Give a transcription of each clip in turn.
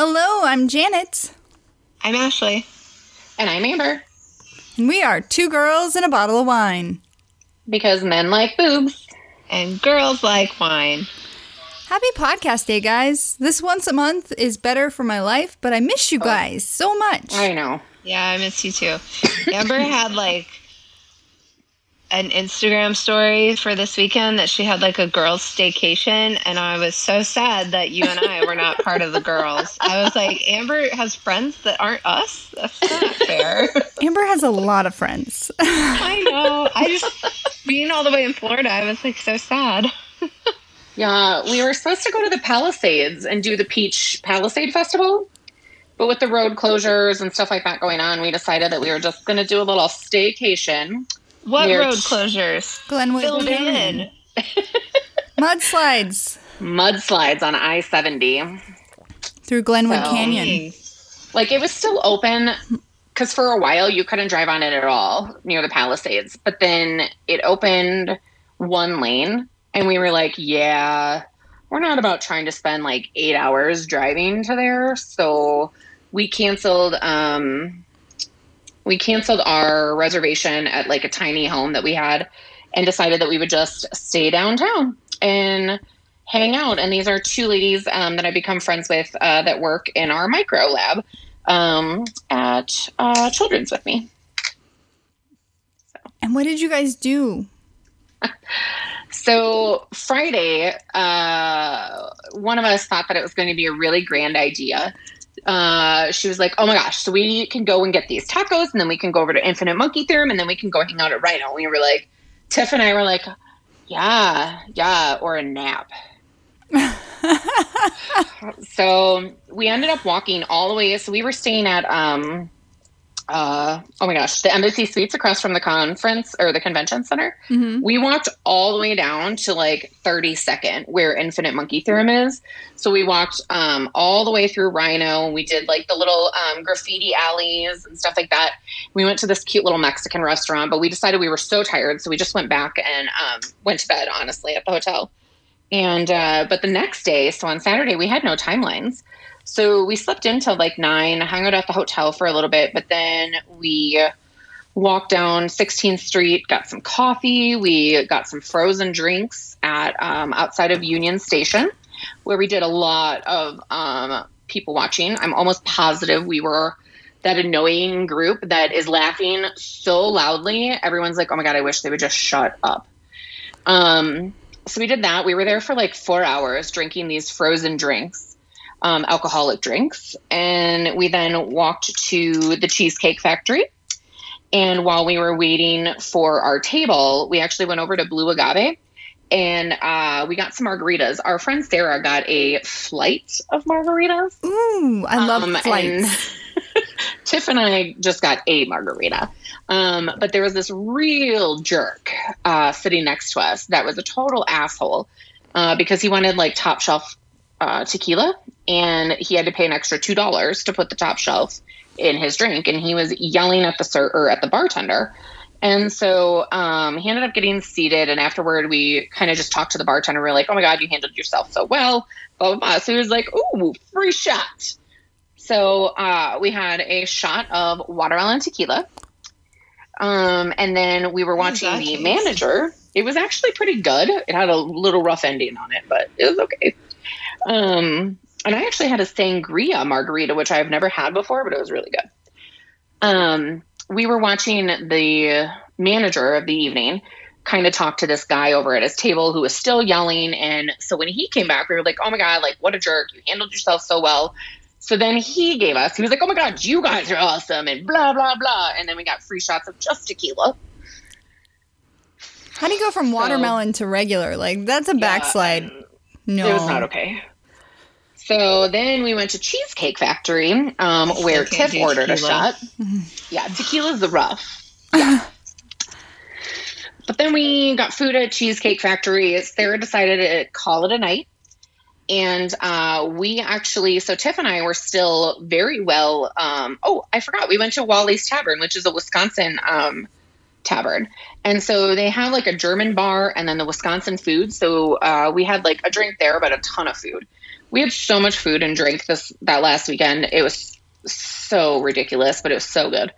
Hello, I'm Janet. I'm Ashley. And I'm Amber. And we are two girls and a bottle of wine. Because men like boobs. And girls like wine. Happy podcast day, guys. This once a month is better for my life, but I miss you oh. guys so much. I know. Yeah, I miss you too. Amber had like an Instagram story for this weekend that she had like a girls' staycation, and I was so sad that you and I were not part of the girls. I was like, Amber has friends that aren't us. That's not fair. Amber has a lot of friends. I know. I just being all the way in Florida, I was like so sad. Yeah, we were supposed to go to the Palisades and do the Peach Palisade Festival. But with the road closures and stuff like that going on, we decided that we were just going to do a little staycation. What Near road closures? Glenwood Fill me Canyon. in. Mudslides Mudslides on I 70. through Glenwood So- Canyon. Like it was still open because for a while you couldn't drive on it at all near the Palisades. But then it opened one lane, and we were like, yeah, we're not about trying to spend like eight hours driving to there. So we canceled. Um, we canceled our reservation at like a tiny home that we had, and decided that we would just stay downtown and hang out. And these are two ladies um, that I've become friends with uh, that work in our micro lab um, at uh, Children's with me. And what did you guys do? So Friday, uh, one of us thought that it was going to be a really grand idea. Uh, she was like, "Oh my gosh, so we can go and get these tacos, and then we can go over to Infinite Monkey Theorem, and then we can go hang out at RiNo." We were like, Tiff and I were like, "Yeah, yeah," or a nap. so we ended up walking all the way. So we were staying at um, uh, oh my gosh, the Embassy Suites across from the conference or the convention center. Mhm. We walked all the way down to like 32nd, where Infinite Monkey Theorem is. So we walked um, all the way through RiNo. We did like the little um, graffiti alleys and stuff like that. We went to this cute little Mexican restaurant, but we decided we were so tired, so we just went back and um, went to bed. Honestly, at the hotel. And uh, but the next day, so on Saturday, we had no timelines. So we slept in till like nine, hung out at the hotel for a little bit, but then we walked down 16th Street, got some coffee. We got some frozen drinks at um, outside of Union Station, where we did a lot of um, people watching. I'm almost positive we were that annoying group that is laughing so loudly. Everyone's like, "Oh my god, I wish they would just shut up." Um, so we did that. We were there for like four hours drinking these frozen drinks, um, alcoholic drinks. And we then walked to the Cheesecake Factory. And while we were waiting for our table, we actually went over to Blue Agave and uh, we got some margaritas. Our friend Sarah got a flight of margaritas. Ooh, I love Um, flights. and Tiff and I just got a margarita. Um, but there was this real jerk uh, sitting next to us that was a total asshole uh, because he wanted like top shelf uh, tequila and he had to pay an extra two dollars to put the top shelf in his drink and he was yelling at the ser- or at the bartender and so um, he ended up getting seated and afterward we kind of just talked to the bartender we are like oh my god you handled yourself so well blah blah blah so he was like ooh free shot so uh, we had a shot of watermelon tequila. Um, and then we were watching the taste? manager. It was actually pretty good. It had a little rough ending on it, but it was okay. Um, and I actually had a sangria margarita, which I've never had before, but it was really good. Um, we were watching the manager of the evening kind of talk to this guy over at his table who was still yelling. And so when he came back, we were like, oh my God, like, what a jerk. You handled yourself so well. So then he gave us, he was like, oh my God, you guys are awesome, and blah, blah, blah. And then we got free shots of just tequila. How do you go from watermelon to regular? Like that's a backslide. and No, It was not okay. So then we went to Cheesecake Factory, um, where Tiff ordered a tequila. shot. Yeah, tequila's the rough. Yeah. but then we got food at Cheesecake Factory. Sarah decided to call it a night. And uh, we actually, so Tiff and I were still very well. Um, oh, I forgot. We went to Wally's Tavern, which is a Wisconsin um, tavern. And so they have like a German bar and then the Wisconsin food. So uh, we had like a drink there, but a ton of food. We had so much food and drink this that last weekend. It was so ridiculous, but it was so good.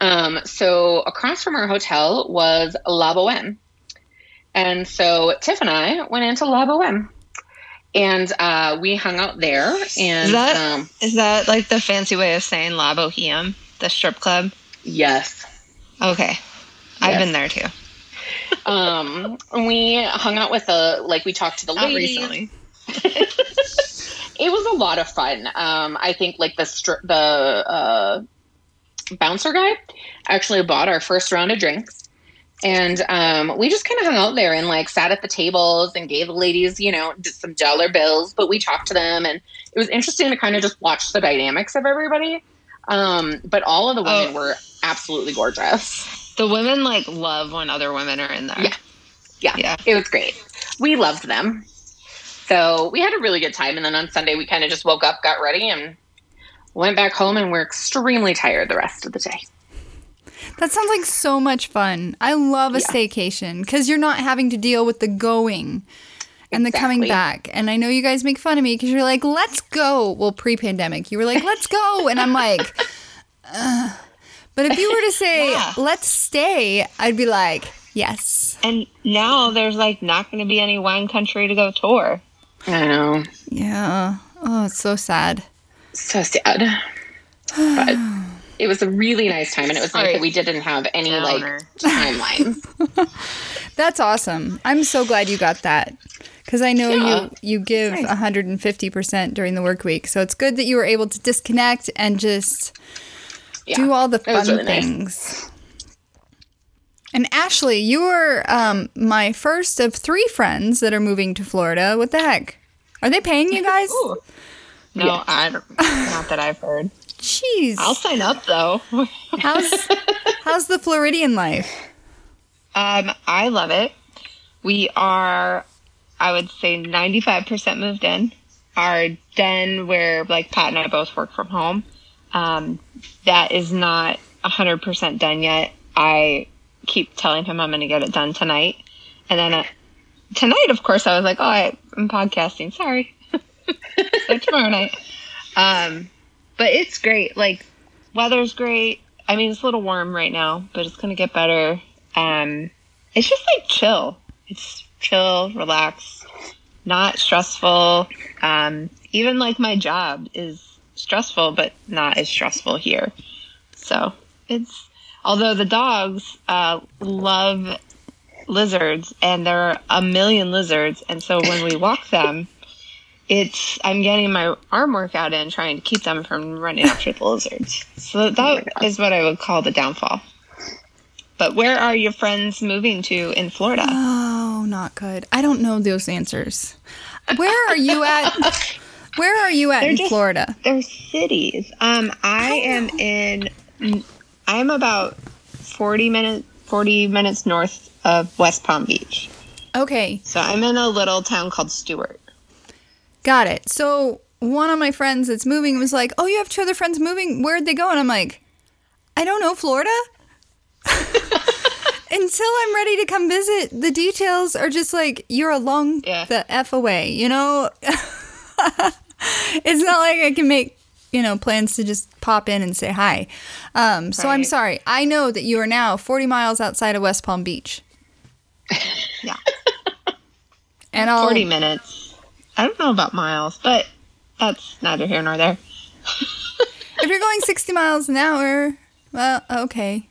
Um, so across from our hotel was La Boheme. And so Tiff and I went into La Boheme. And uh, we hung out there. And Is that um, is that like the fancy way of saying La Boheme, the strip club? yes. Okay, I've been there too. Um, we hung out with the like we talked to the Not ladies. recently. It was a lot of fun. Um, I think like the str- the uh, bouncer guy actually bought our first round of drinks, and um, we just kind of hung out there and like sat at the tables and gave the ladies, you know, some dollar bills. But we talked to them, and it was interesting to kind of just watch the dynamics of everybody. Um, but all of the women Oh. were absolutely gorgeous. The women like love when other women are in there. Yeah. Yeah, Yeah. it was great. We loved them. So we had a really good time. And then on Sunday, we kind of just woke up, got ready, and went back home, and we're extremely tired the rest of the day. That sounds like so much fun. I love a Yeah. staycation because you're not having to deal with the going and the coming back. And I know you guys make fun of me because you're like, let's go. Well, pre pandemic, you were like, let's go. And I'm like, "Ugh." but if you were to say, Yeah. let's stay, I'd be like, yes. And now there's like not going to be any wine country to go tour. I know. Yeah. Oh, it's so sad. So sad. But it was a really nice time. And it was nice that we didn't have any Downer. like timelines. That's awesome. I'm so glad you got that because I know Yeah. you you give 150% during the work week. So it's good that you were able to disconnect and just Yeah. do all the fun really nice. Things. And Ashley, you were um, my first of three friends that are moving to Florida. What the heck? Are they paying you guys? No, Yeah. I don't. Not that I've heard. Jeez. I'll sign up though. How's how's the Floridian life? Um, I love it. We are, I would say, 95% moved in. Our den, where like Pat and I both work from home, um, that is not 100% done yet. I keep telling him I'm going to get it done tonight. And then uh, tonight, of course, I was like, oh, I, I'm podcasting. Sorry. so tomorrow night. Um, but it's great. Like, weather's great. I mean, it's a little warm right now, but it's going to get better. Um, it's just like chill. It's chill, relax, not stressful. Um, even like my job is stressful, but not as stressful here. So it's, although the dogs uh, love lizards and there are a million lizards. And so when we walk them, it's, I'm getting my arm workout in trying to keep them from running after the lizards. So that is what I would call the downfall. But where are your friends moving to in Florida? Oh, not good. I don't know those answers. Where are you at? Where are you at They're in just- Florida? They're cities. Um, I am in. I'm about forty minutes forty minutes north of West Palm Beach. Okay, So I'm in a little town called Stuart. got it. So one of my friends that's moving was like, "Oh, you have two other friends moving. Where'd they go?" And I'm like, "I don't know, Florida." Until I'm ready to come visit, the details are just like you're a long Yeah. the f away. You know, it's not like I can make you know plans to just pop in and say hi. Um, so I'm sorry. I know that you are now 40 miles outside of West Palm Beach, Yeah, and I'll forty minutes. I don't know about miles, but that's neither here nor there. if you're going 60 miles an hour, well, okay.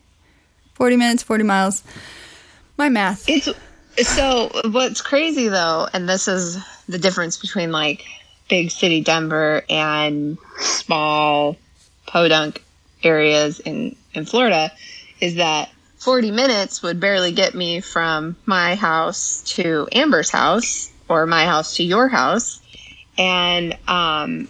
40 minutes, 40 miles. My math. It's so what's crazy though, and this is the difference between like big city Denver and small podunk areas in in Florida is that 40 minutes would barely get me from my house to Amber's house or my house to your house and um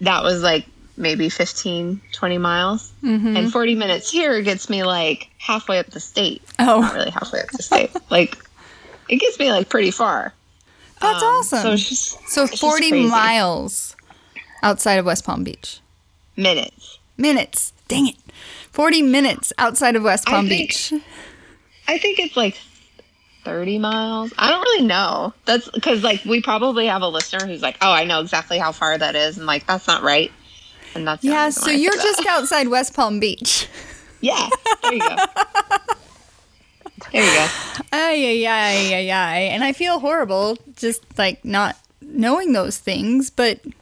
that was like maybe 15 20 miles Mm-hmm. and 40 minutes here gets me like halfway up the state Oh, not really halfway up the state. like it gets me like pretty far. That's Um, awesome. So it's just So it's just 40 crazy. miles outside of West Palm Beach. minutes. Minutes. Dang it. 40 minutes outside of West I Palm think- Beach. I think it's like 30 miles. I don't really know. That's because like we probably have a listener who's like, "Oh, I know exactly how far that is," and like that's not right. And that's Yeah, so you're just outside West Palm Beach. yeah. There you go. there you go. Ay, ay, ay, ay, ay. And I feel horrible just like not knowing those things. But did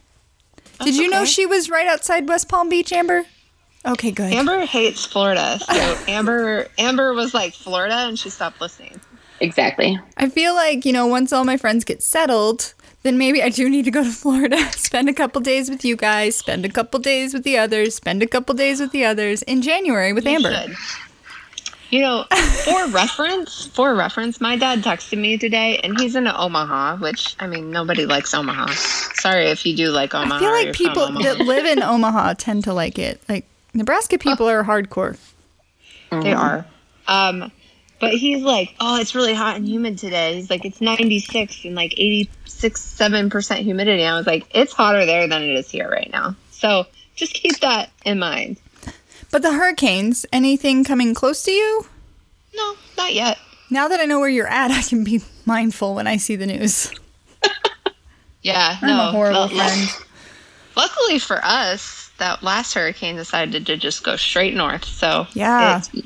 That's you know okay. she was right outside West Palm Beach, Amber? Okay, good. Amber hates Florida, so Amber Amber was like Florida, and she stopped listening. Exactly. I feel like, you know, once all my friends get settled, then maybe I do need to go to Florida, spend a couple days with you guys, spend a couple days with the others, spend a couple days with the others in January with Amber. Should. You know, for reference, for reference, my dad texted me today, and he's in Omaha, which I mean, nobody likes Omaha. Sorry if you do like Omaha. I feel like people that live in Omaha tend to like it. Like Nebraska people are hardcore. They are. Um, but he's like, oh, it's really hot and humid today. He's like, it's 96 and like 86, 7% humidity. I was like, it's hotter there than it is here right now. So just keep that in mind. But the hurricanes, anything coming close to you? No, not yet. Now that I know where you're at, I can be mindful when I see the news. Yeah, I'm no. a horrible friend. Luckily for us, that last hurricane decided to just go straight north. So Yeah. it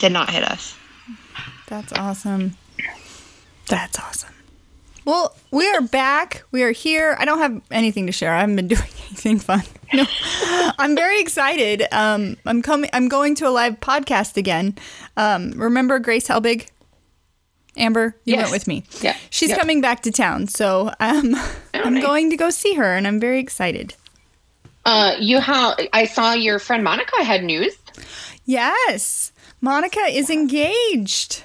did not hit us. That's awesome. That's awesome. Well, we are back. We are here. I don't have anything to share. I haven't been doing anything fun. No, I'm very excited. Um, I'm coming. I'm going to a live podcast again. Um, remember Grace Helbig? Amber, you went with me. Yeah. She's Yep. coming back to town, so um, I'm going to go see her, and I'm very excited. Uh, you how I saw your friend Monica had news. Yes, Monica is engaged.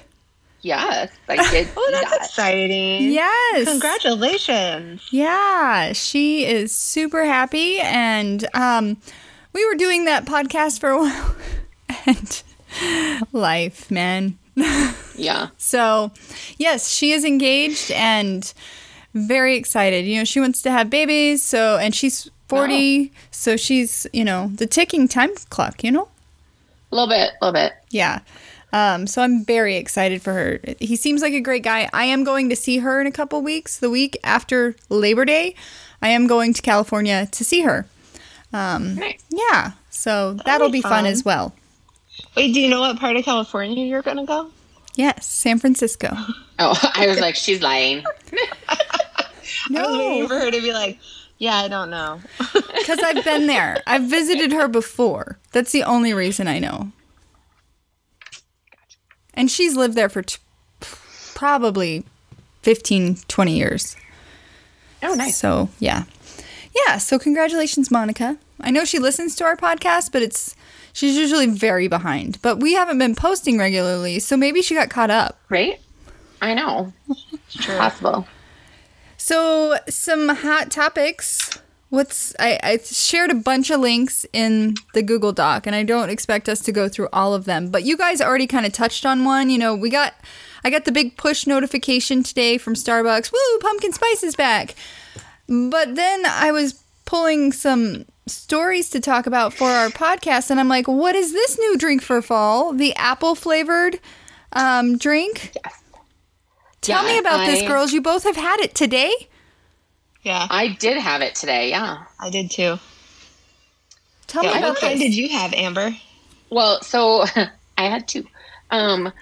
Yes, I did. Oh, that's that. exciting. Yes, Congratulations. Yeah, she is super happy, and um, we were doing that podcast for a while, and life, man. Yeah. So, yes, she is engaged and very excited. You know, she wants to have babies, so and she's forty, so she's you know the ticking time clock. You know. A little bit, a little bit. Yeah. Um, so I'm very excited for her. He seems like a great guy. I am going to see her in a couple weeks. The week after Labor Day, I am going to California to see her. Nice. Yeah. So that'll be be fun fun. as well. Wait, do you know what part of California you're going to go? Yes, San Francisco. Oh, I was like, she's lying. no. I was waiting for her to be like, yeah, I don't know. because I've been there. I've visited her before. That's the only reason I know. And she's lived there for t- probably 15, 20 years. Oh, nice. So, yeah. Yeah, so congratulations, Monica. I know she listens to our podcast, but it's she's usually very behind. But we haven't been posting regularly, so maybe she got caught up. Right? I know. Possible. So, some hot topics. What's I, I shared a bunch of links in the Google Doc, and I don't expect us to go through all of them. But you guys already kind of touched on one. You know, we got I got the big push notification today from Starbucks. Woo, pumpkin spice is back. But then I was pulling some stories to talk about for our podcast, and I'm like, what is this new drink for fall? The apple flavored um, drink. Yes. Tell Yeah, me about this, girls. You both have had it today. Yeah, I did have it today, yeah. I did too. Tell Yeah, me what kind did you have, Amber? Well, so I had two. Um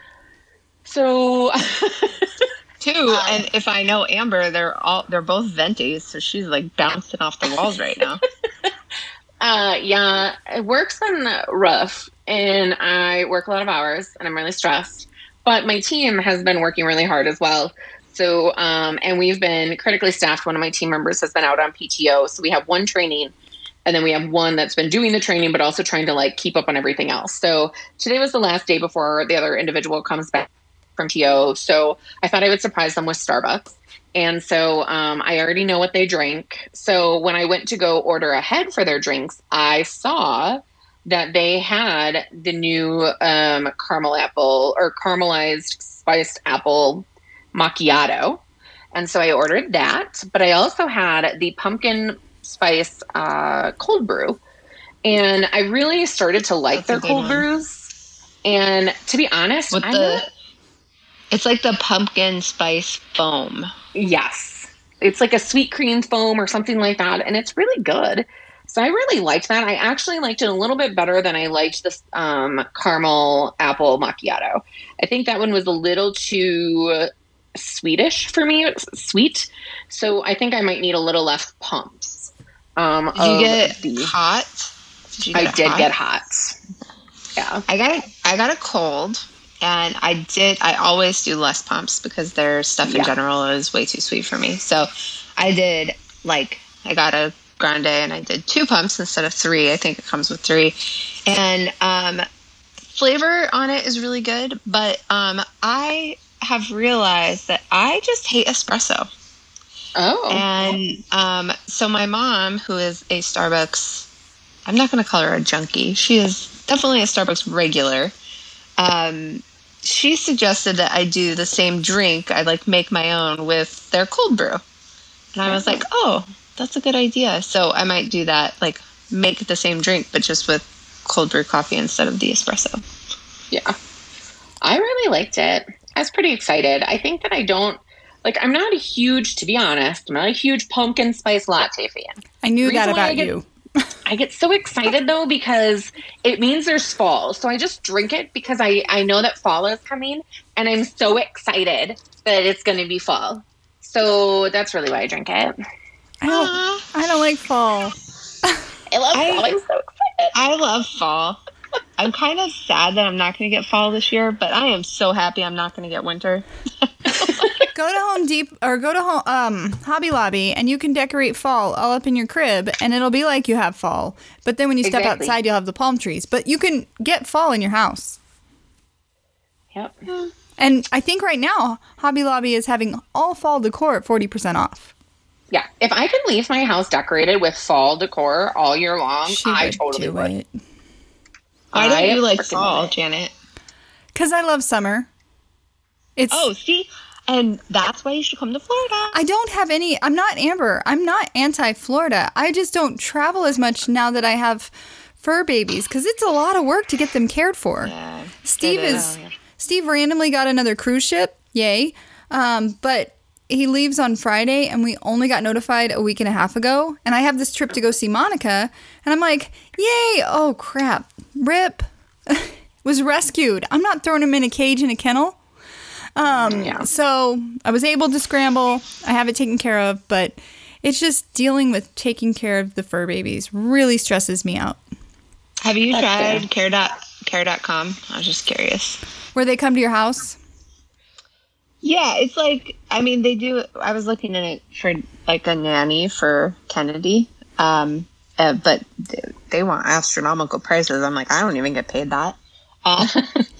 so Two, and if I know Amber, they're all they're both venties, so she's like bouncing off the walls right now. uh yeah, work's been rough and I work a lot of hours and I'm really stressed. But my team has been working really hard as well. So um and we've been critically staffed. One of my team members has been out on PTO. So we have one training and then we have one that's been doing the training but also trying to like keep up on everything else. So today was the last day before the other individual comes back from TO. So I thought I would surprise them with Starbucks. And so um, I already know what they drink. So when I went to go order ahead for their drinks, I saw that they had the new um, caramel apple or caramelized spiced apple macchiato. And so I ordered that. But I also had the pumpkin spice uh, cold brew. And I really started to like That's their cold one. brews. And to be honest, With I'm the not- It's like the pumpkin spice foam. Yes. It's like a sweet cream foam or something like that. And it's really good. So I really liked that. I actually liked it a little bit better than I liked this um, caramel apple macchiato. I think that one was a little too sweetish for me, sweet. So I think I might need a little less pumps. Um, Did you get the- hot? Did you I get did hot? get hot. Yeah. I got a, I got a cold, and I did. I always do less pumps because their stuff in Yeah. general is way too sweet for me. So I did like I got a grande and I did two pumps instead of three. I think it comes with three, and um, flavor on it is really good. But um, I have realized that I just hate espresso. Oh. And um, so my mom, who is a Starbucks, I'm not going to call her a junkie. She is definitely a Starbucks regular. Um, she suggested that I do the same drink. I like make my own with their cold brew. And I was like, oh, that's a good idea. So I might do that, like make the same drink, but just with cold brew coffee instead of the espresso. Yeah. I really liked it. I was pretty excited. I think that I don't like I'm not a huge to be honest, I'm not a huge pumpkin spice latte fan. I knew that why I about get- you. I get so excited though because it means there's fall. So I just drink it because I I know that fall is coming and I'm so excited that it's going to be fall. So that's really why I drink it. I don't, I don't like fall. I love I- fall. I'm so excited. I love fall. I'm kind of sad that I'm not going to get fall this year, but I am so happy I'm not going to get winter. Go to Home Depot or go to home, um, Hobby Lobby and you can decorate fall all up in your crib and it'll be like you have fall. But then when you step Exactly. outside, you'll have the palm trees. But you can get fall in your house. Yep. And I think right now, Hobby Lobby is having all fall decor at 40% off. Yeah. If I could leave my house decorated with fall decor all year long, She I would totally do would. it. Why don't I you like fall, it. Janet? Because I love summer. It's Oh, see? And that's why you should come to Florida. I don't have any. I'm not Amber. I'm not anti Florida. I just don't travel as much now that I have fur babies because it's a lot of work to get them cared for. Yeah, Steve is. Steve randomly got another cruise ship. Yay! Um, but he leaves on Friday, and we only got notified a week and a half ago. And I have this trip to go see Monica, and I'm like, yay! Oh crap! Rip was rescued. I'm not throwing him in a cage in a kennel. Um, Yeah. so I was able to scramble. I have it taken care of, but it's just dealing with taking care of the fur babies really stresses me out. Have you That's tried fair. care dot care dot com? I was just curious. Where they come to your house. Yeah, it's like I mean they do. I was looking at it for like a nanny for Kennedy, um, uh, but they, want astronomical prices. I'm like, I don't even get paid that. Uh,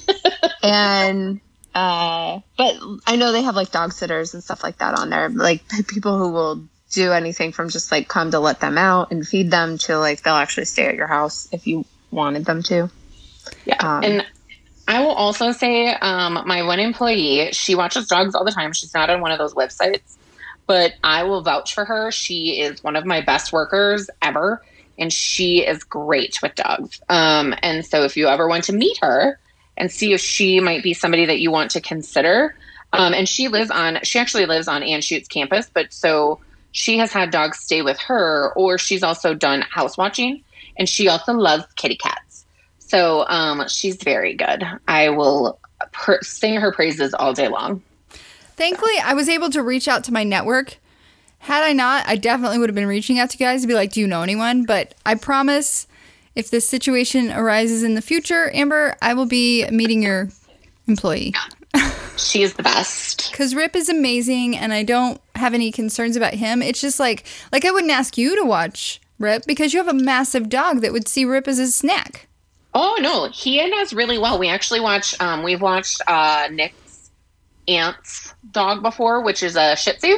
and uh, but I know they have like dog sitters and stuff like that on there. Like people who will do anything from just like come to let them out and feed them to like they'll actually stay at your house if you wanted them to. Yeah. Um, and I will also say, um, my one employee, she watches dogs all the time. She's not on one of those websites, but I will vouch for her. She is one of my best workers ever, and she is great with dogs. Um, and so if you ever want to meet her and see if she might be somebody that you want to consider, um, and she lives on, she actually lives on Anschutz campus, but so she has had dogs stay with her, or she's also done house watching, and she also loves kitty cats. So um, she's very good. I will per- sing her praises all day long. Thankfully, I was able to reach out to my network. Had I not, I definitely would have been reaching out to you guys to be like, "Do you know anyone?" But I promise, if this situation arises in the future, Amber, I will be meeting your employee She is the best. because Rip is amazing, and I don't have any concerns about him. It's just like, like I wouldn't ask you to watch Rip because you have a massive dog that would see Rip as a snack. Oh no, he and does really well. We actually watch. Um, we've watched uh, Nick's aunt's dog before, which is a Shih Tzu,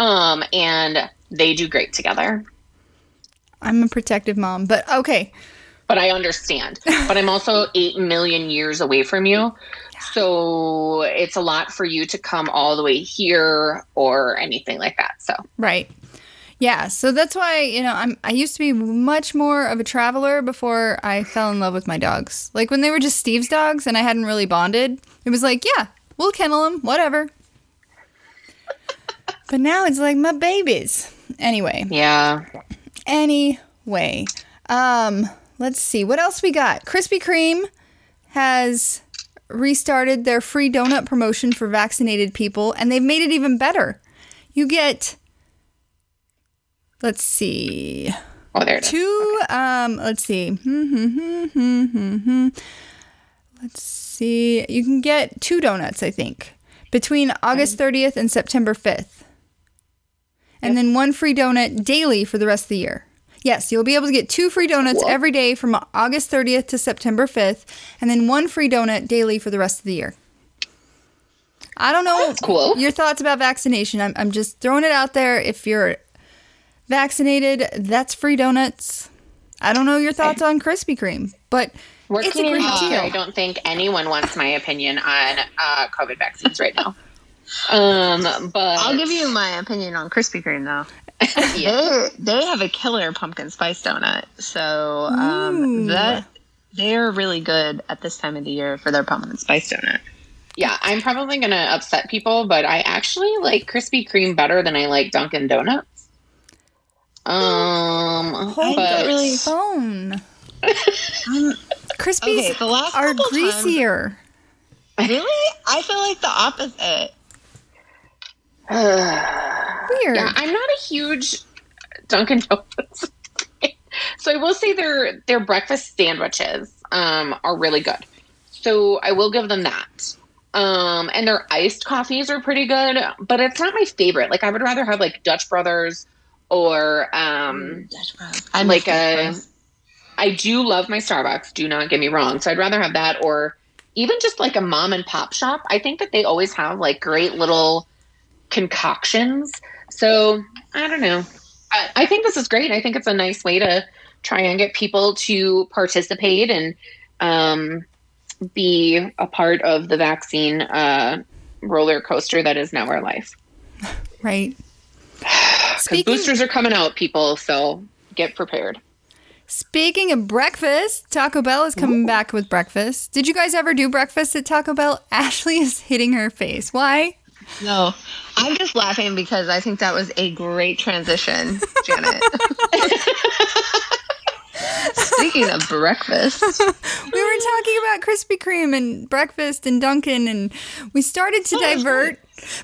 um, and they do great together. I'm a protective mom, but okay. But I understand. but I'm also eight million years away from you, so it's a lot for you to come all the way here or anything like that. So Right. Yeah, so that's why, you know, I'm I used to be much more of a traveler before I fell in love with my dogs. Like when they were just Steve's dogs and I hadn't really bonded, it was like, yeah, We'll kennel them, whatever. but now it's like my babies. Anyway, Yeah. anyway, um, let's see what else we got. Krispy Kreme has restarted their free donut promotion for vaccinated people, and they've made it even better. You get, let's see, Oh, there it is. two um let's see. Hmm, hmm, hmm, let's see. You can get two donuts i think between august 30th and september 5th and then one free donut daily for the rest of the year. Yes you'll be able to get two free donuts every day from august 30th to september 5th and then one free donut daily for the rest of the year. I don't know That's cool. your thoughts about vaccination. I'm, I'm just throwing it out there. If you're vaccinated that's free donuts i don't know your thoughts on krispy kreme but it's a Working in great healthcare, I don't think anyone wants my opinion on uh, COVID vaccines right now. Um, but I'll give you my opinion on Krispy Kreme though. they they have a killer pumpkin spice donut. So um, that they are really good at this time of the year for their pumpkin spice donut. yeah, I'm probably going to upset people, but I actually like Krispy Kreme better than I like Dunkin' Donuts. Um, hold but the really- phone Um, krispies okay, the last are couple times- greasier really, I feel like the opposite. weird yeah, I'm not a huge Dunkin' Donuts. so I will say their their breakfast sandwiches um, are really good. So I will give them that. Um, and their iced coffees are pretty good, but it's not my favorite. Like I would rather have like Dutch Brothers or um, I like miss a. those. I do love my Starbucks. Do not get me wrong. So I'd rather have that or even just like a mom and pop shop. I think that they always have like great little concoctions. So I don't know. I, I think this is great. I think it's a nice way to try and get people to participate and um, be a part of the vaccine uh, roller coaster that is now our life. right Because boosters are coming out, people. So get prepared. speaking of breakfast taco bell is coming back with breakfast did you guys ever do breakfast at taco bell ashley is hitting her face why No, I'm just laughing because I think that was a great transition, Janet. Speaking of breakfast, we were talking about Krispy Kreme and breakfast and Dunkin', and we started to oh, divert.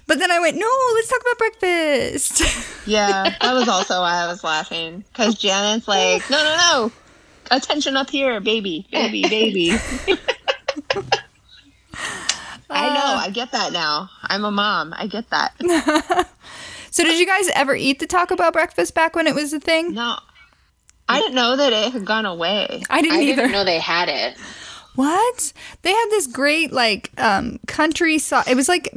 But then I went, no, let's talk about breakfast. yeah, that was also why I was laughing because Janet's like, no, no, no, attention up here, baby, baby, baby. I know, uh, I get that now. I'm a mom. I get that. so, did you guys ever eat the Taco Bell breakfast back when it was a thing? No, I didn't know that it had gone away. I didn't I either. didn't know they had it. What? They had this great like um country sauce. It was like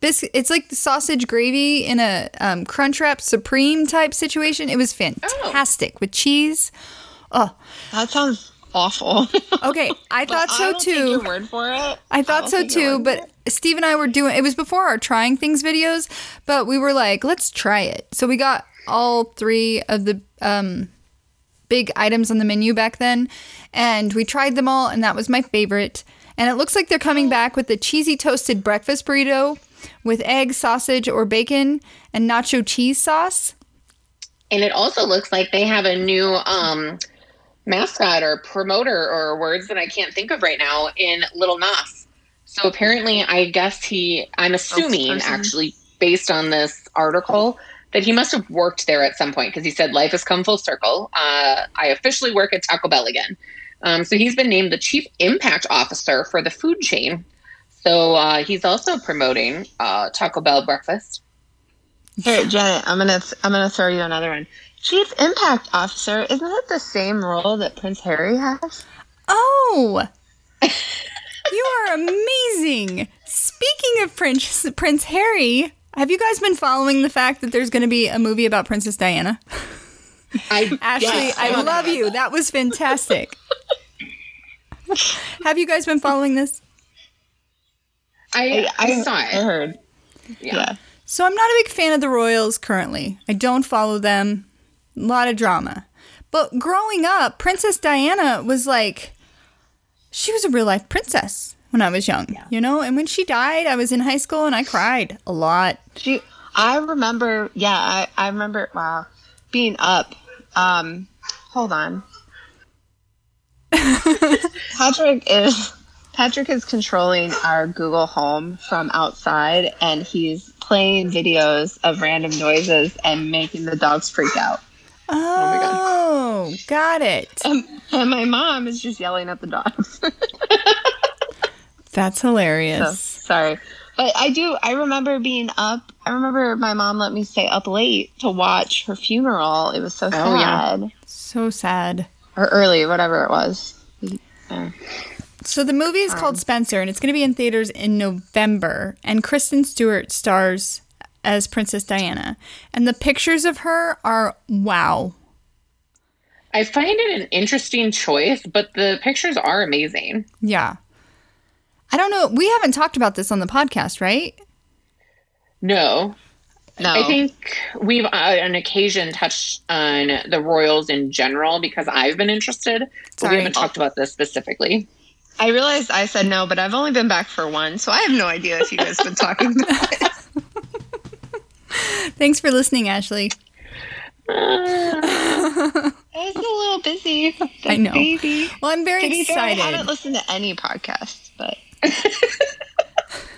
biscuit. It's like sausage gravy in a um, crunch wrap supreme type situation. It was fantastic with cheese. Oh, That sounds awful. okay. I But thought I so will take too. your word for it. I thought will so too, but. Steve and I were doing it was before our trying things videos, but we were like, let's try it. So we got all three of the um big items on the menu back then and we tried them all and that was my favorite. And it looks like they're coming back with the cheesy toasted breakfast burrito with egg, sausage or bacon and nacho cheese sauce. And it also looks like they have a new um, mascot or promoter or words that I can't think of right now in Lil Nas. So apparently, I guess he, I'm assuming actually, based on this article, that he must have worked there at some point because he said, Life has come full circle. Uh, I officially work at Taco Bell again. Um, so he's been named the Chief Impact Officer for the food chain. So uh, he's also promoting uh, Taco Bell breakfast. Here, Janet, I'm gonna I'm gonna throw you another one. Chief Impact Officer, isn't that the same role that Prince Harry has? Oh, you are amazing. Speaking of Prince Prince Harry, have you guys been following the fact that there's going to be a movie about Princess Diana? I Ashley, Yes. I oh love you. That was fantastic. have you guys been following this? I, I saw it. I it. heard. Yeah. So I'm not a big fan of the Royals currently. I don't follow them. A lot of drama. But growing up, Princess Diana was like she was a real life princess. When I was young, yeah. you know? And when she died, I was in high school and I cried a lot. She, I remember, yeah, I, I remember, wow, being up. Um, hold on. Patrick is Patrick is controlling our Google Home from outside, and he's playing videos of random noises and making the dogs freak out. Oh, got it. And, and my mom is just yelling at the dogs. That's So, hilarious. sorry. But I do, I remember being up. I remember my mom let me stay up late to watch her funeral. It was so Oh, yeah. sad. So sad. Or early, whatever it was. So the movie is called um, Spencer, and it's going to be in theaters in November. And Kristen Stewart stars as Princess Diana, and the pictures of her are wow. I find it an interesting choice, but the pictures are amazing. Yeah, I don't know. We haven't talked about this on the podcast, right? No, No. I think we've uh, on occasion touched on the Royals in general because I've been interested, but Sorry. we haven't talked about this specifically. I realized I said no, but I've only been back for one, so I have no idea if you guys been talking about it. Thanks for listening, Ashley. I was a little busy. I know. Baby. Well, I'm very To be fair, I excited. haven't listened to any podcasts, but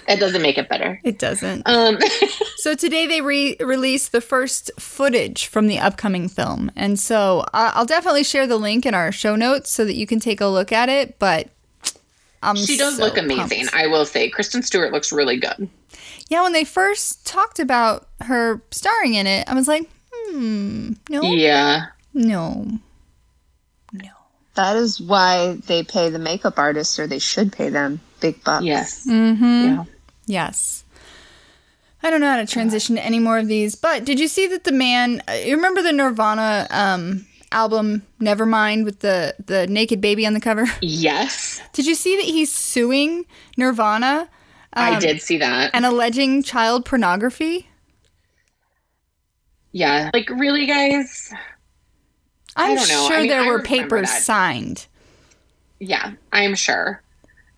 It doesn't make it better. It doesn't. Um, So today they re- released the first footage from the upcoming film, and so I- I'll definitely share the link in our show notes so that you can take a look at it. But I'm she does so look amazing. pumped. I will say, Kristen Stewart looks really good. Yeah, when they first talked about her starring in it, I was like, hmm, no, Yeah, no, no, that is why they pay the makeup artists, or they should pay them big bucks. yes, Mm-hmm. yeah. yes. I don't know how to transition to any more of these, but did you see that the man? uh, You remember the Nirvana um, album Nevermind with the the naked baby on the cover? yes. Did you see that he's suing Nirvana I Um, did see that. and alleging child pornography? yeah, like really, guys. I'm don't know. I sure mean, there I were papers that. signed. Yeah, I'm sure.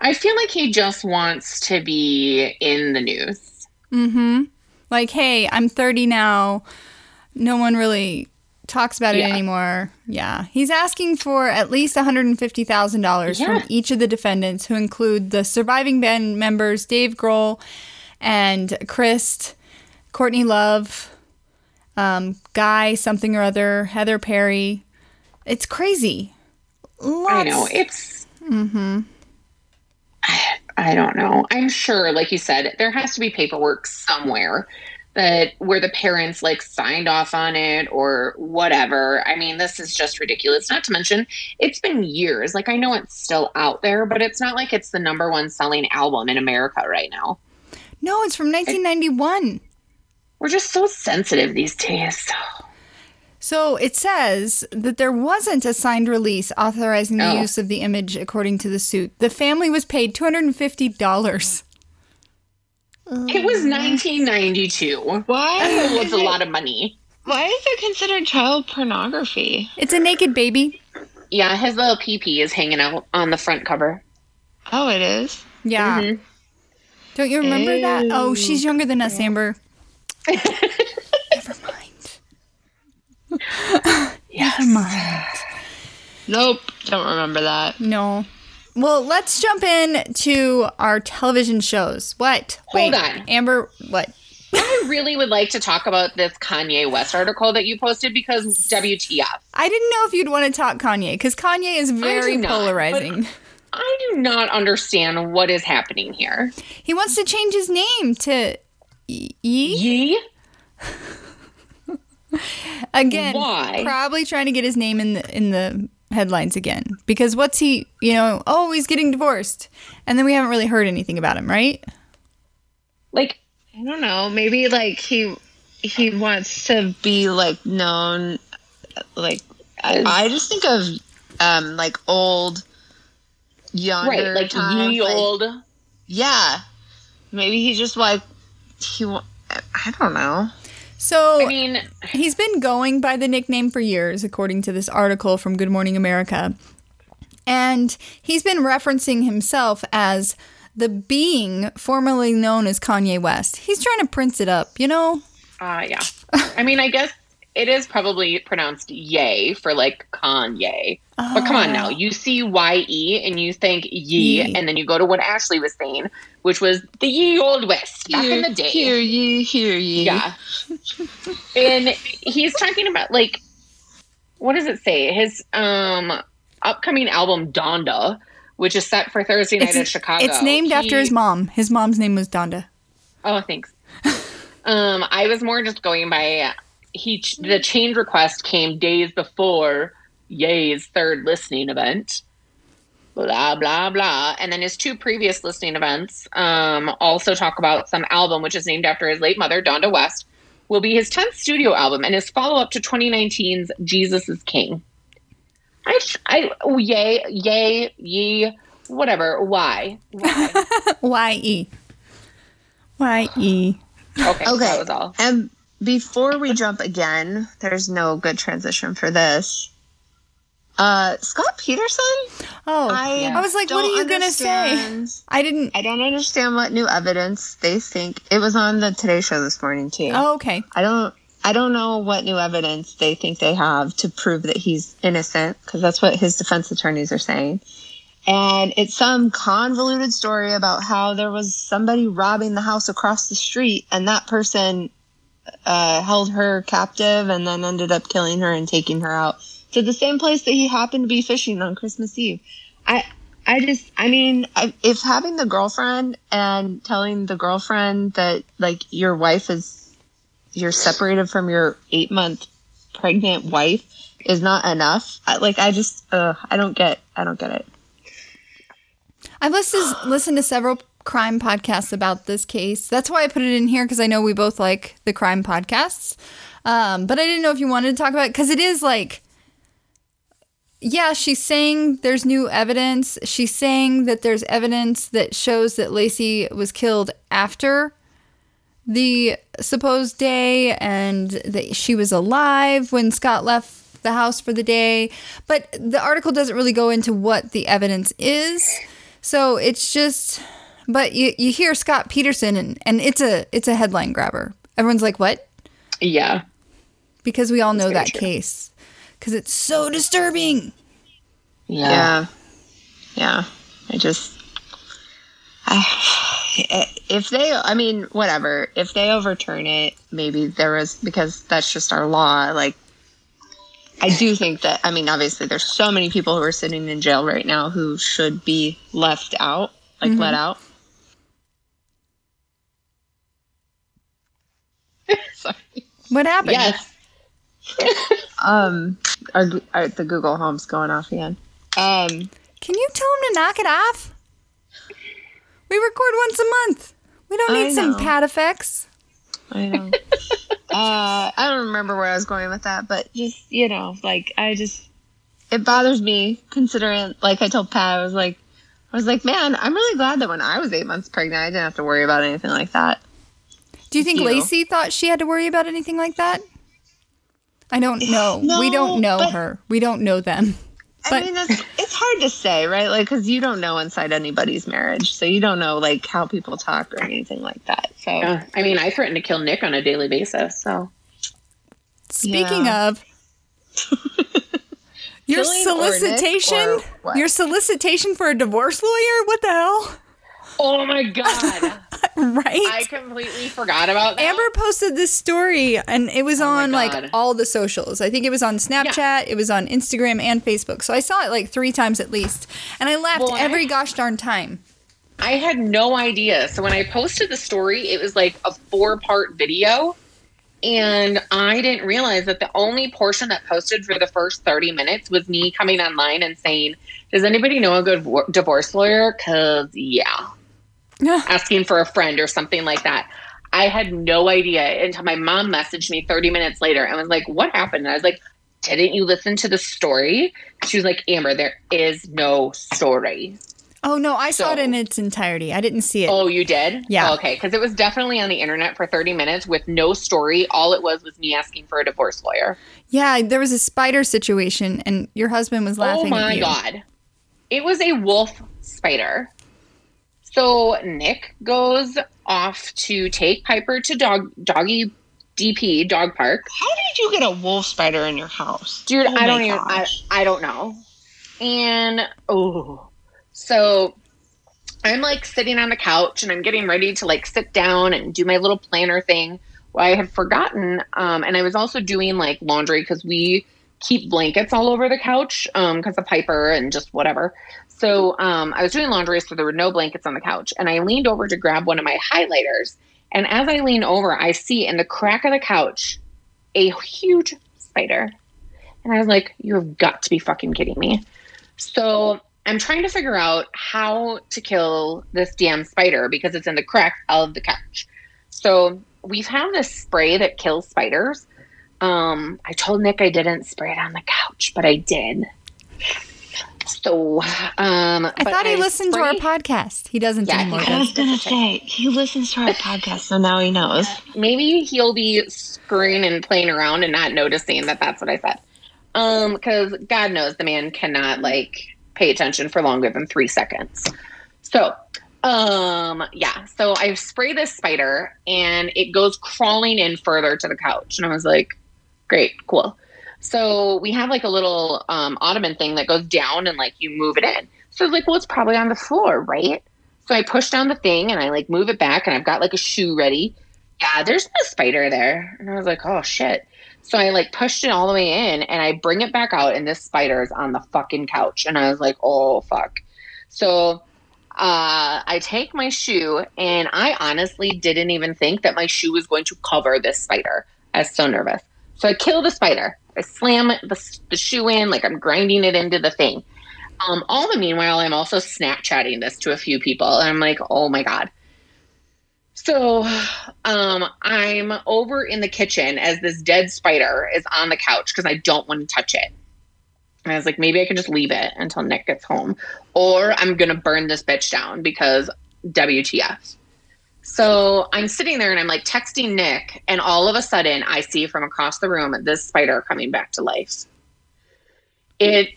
I feel like he just wants to be in the news. Mm-hmm. Like, hey, I'm 30 now. No one really talks about it Yeah. anymore. Yeah. He's asking for at least $150,000 Yeah. from each of the defendants, who include the surviving band members Dave Grohl and Chris, Courtney Love, um, Guy, something or other, Heather Parry. It's crazy. Lots. I know it's. Mm-hmm. I, I don't know. I'm sure, like you said, there has to be paperwork somewhere that where the parents like signed off on it or whatever. I mean, this is just ridiculous. Not to mention, it's been years. Like I know it's still out there, but it's not like it's the number one selling album in America right now. No, it's from 1991. We're just so sensitive these days. So it says that there wasn't a signed release authorizing the Oh. use of the image according to the suit. The family was paid $250. It was 1992. Why? It was a lot of money. Why is it considered child pornography? It's a naked baby. Yeah, his little pee pee is hanging out on the front cover. Oh, it is. Yeah. Mhm. Don't you remember that? Oh, she's younger than us, Amber. Never mind. Yes. Never mind. Nope, don't remember that. No. Well, let's jump in to our television shows. What? Hold on. Amber, what? I really would like to talk about this Kanye West article that you posted because WTF. I didn't know if you'd want to talk Kanye because Kanye is very not, polarizing. I do not understand what is happening here. He wants to change his name to Yee. Yee? Again, Why? probably trying to get his name in the in the headlines again. Because what's he? You know, oh, he's getting divorced, and then we haven't really heard anything about him, right? Like, I don't know. Maybe like he he wants to be like known. Like I, I just think of um like old, younger right, like times, ye like- old. Yeah, maybe he just like he. wa- I don't know. So I mean, he's been going by the nickname for years, according to this article from Good Morning America. And he's been referencing himself as the being formerly known as Kanye West. He's trying to prince it up, you know? Uh, yeah. I mean, I guess it is probably pronounced yay for like Kanye. But come on now. You see Y E and you think ye, Ye. and then you go to what Ashley was saying, which was the ye old west back in the day. Hear ye, hear ye. Yeah. and he's talking about like what does it say? His um upcoming album Donda, which is set for Thursday night in Chicago. it's named after his mom. His mom's name was Donda. Oh, thanks. um, I was more just going by he. The change request came days before Yay's third listening event. Blah blah blah, and then his two previous listening events um, also talk about some album which is named after his late mother, Donda West, will be his tenth studio album and his follow up to 2019's Jesus is King. I, I, oh, yay, yay, ye, whatever. Why? Why? Y E. Y E. Okay, Okay. that was all. And before we jump again, there's no good transition for this. Uh, Scott Peterson. Oh, I, I was like, what are don't you gonna say? I didn't. I don't understand what new evidence they think. It was on the Today Show this morning too. Oh, okay. I don't. I don't know what new evidence they think they have to prove that he's innocent, because that's what his defense attorneys are saying. And it's some convoluted story about how there was somebody robbing the house across the street, and that person uh, held her captive and then ended up killing her and taking her out to the same place that he happened to be fishing on Christmas Eve. I, I just, I mean, I, if having the girlfriend and telling the girlfriend that like your wife is you're separated from your eight month pregnant wife is not enough. I, like I just uh, I don't get I don't get it. I've listened listened to several crime podcasts about this case. That's why I put it in here because I know we both like the crime podcasts. Um, but I didn't know if you wanted to talk about it because it is like, yeah, she's saying there's new evidence. She's saying that there's evidence that shows that Laci was killed after the supposed day and that she was alive when Scott left the house for the day. But the article doesn't really go into what the evidence is. So it's just but you, you hear Scott Peterson and, and it's a it's a headline grabber. Everyone's like, What? Yeah. Because we all know that true. case. Because it's so disturbing. Yeah, yeah. I just I if they I mean whatever if they overturn it maybe there was because that's just our law like. I do think that I mean obviously there's so many people who are sitting in jail right now who should be left out like let mm-hmm. out. Sorry. What happened? Yes. Um, our, our the Google Home's going off again. Um, Can you tell him to knock it off? We record once a month. We don't need some know. pad effects. I know. uh, I don't remember where I was going with that, but just you know, like I just it bothers me considering, like I told Pat, I was like, I was like, man, I'm really glad that when I was eight months pregnant, I didn't have to worry about anything like that. Do you think You. Laci thought she had to worry about anything like that? I don't know. we don't know but- her. We don't know them. But- I mean, it's, it's hard to say, right? Like, because you don't know inside anybody's marriage, so you don't know like how people talk or anything like that. So Yeah. I mean, I threaten to kill Nick on a daily basis. So Speaking Yeah. of your Killing solicitation, or what? your solicitation for a divorce lawyer. What the hell? Oh my god. right? I completely forgot about that. Amber posted this story and it was Oh on like all the socials. I think it was on Snapchat, it was on Instagram and Facebook. So I saw it like three times at least. And I laughed Well, I- every gosh darn time. I had no idea. So when I posted the story, it was like a four part video. And I didn't realize that the only portion that posted for the first 30 minutes was me coming online and saying, Does anybody know a good divorce lawyer? Because, yeah, asking for a friend or something like that. I had no idea until my mom messaged me 30 minutes later and was like, What happened? And I was like, Didn't you listen to the story? She was like, Amber, there is no story. Oh no, I saw it in its entirety. I didn't see it. Oh, you did? Yeah. Oh, okay, because it was definitely on the internet for 30 minutes with no story. All it was was me asking for a divorce lawyer. Yeah, there was a spider situation and your husband was oh laughing oh my god. It was a wolf spider. So Nick goes off to take Piper to dog doggy DP dog park. How did you get a wolf spider in your house? Dude, Oh I don't even I. I don't know. And oh so I'm like sitting on the couch and I'm getting ready to like sit down and do my little planner thing. Well, I had forgotten, um, and I was also doing like laundry because we keep blankets all over the couch because of Piper and just whatever. So um, I was doing laundry, so there were no blankets on the couch, and I leaned over to grab one of my highlighters. And as I lean over, I see in the crack of the couch a huge spider. And I was like, you have got to be fucking kidding me. So I'm trying to figure out how to kill this damn spider because it's in the crack of the couch. So we've had this spray that kills spiders. Um, I told Nick I didn't spray it on the couch, but I did. So um, I thought he listened to our podcast. He doesn't Yeah, anymore. I was gonna say he listens to our podcast, so now he knows. maybe he'll be screwing and playing around and not noticing that that's what I said. Um, because God knows the man cannot like pay attention for longer than three seconds. So, um, yeah. So I spray this spider and it goes crawling in further to the couch, and I was like, great, cool. So we have like a little um, ottoman thing that goes down and like you move it in. So I was like, well, it's probably on the floor, right? So I push down the thing and I like move it back and I've got like a shoe ready. Yeah, there's no spider there. And I was like, oh shit. So I like pushed it all the way in and I bring it back out and this spider is on the fucking couch. And I was like, oh fuck. So uh, I take my shoe and I honestly didn't even think that my shoe was going to cover this spider. I was so nervous. So I kill the spider. I slam the, the shoe in like I'm grinding it into the thing. Um, all the meanwhile, I'm also Snapchatting this to a few people, and I'm like, oh my god. So, um, I'm over in the kitchen as this dead spider is on the couch because I don't want to touch it. And I was like, maybe I can just leave it until Nick gets home, or I'm gonna burn this bitch down because WTF. So I'm sitting there and I'm like texting Nick, and all of a sudden I see from across the room this spider coming back to life. It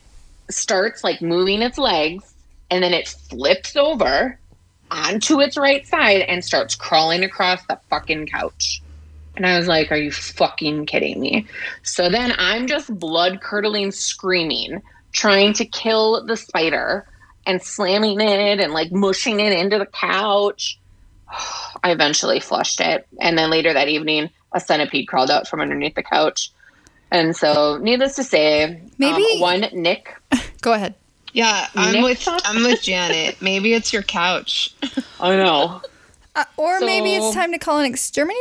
starts like moving its legs and then it flips over onto its right side and starts crawling across the fucking couch. And I was like, Are you fucking kidding me? So then I'm just blood curdling screaming, trying to kill the spider and slamming it and like mushing it into the couch. I eventually flushed it. And then later that evening, a centipede crawled out from underneath the couch. And so, needless to say, Maybe- um, one Nick Go ahead. Yeah, I'm Nick with I'm with Janet. Maybe it's your couch. I know. Uh, or maybe it's time to call an exterminator.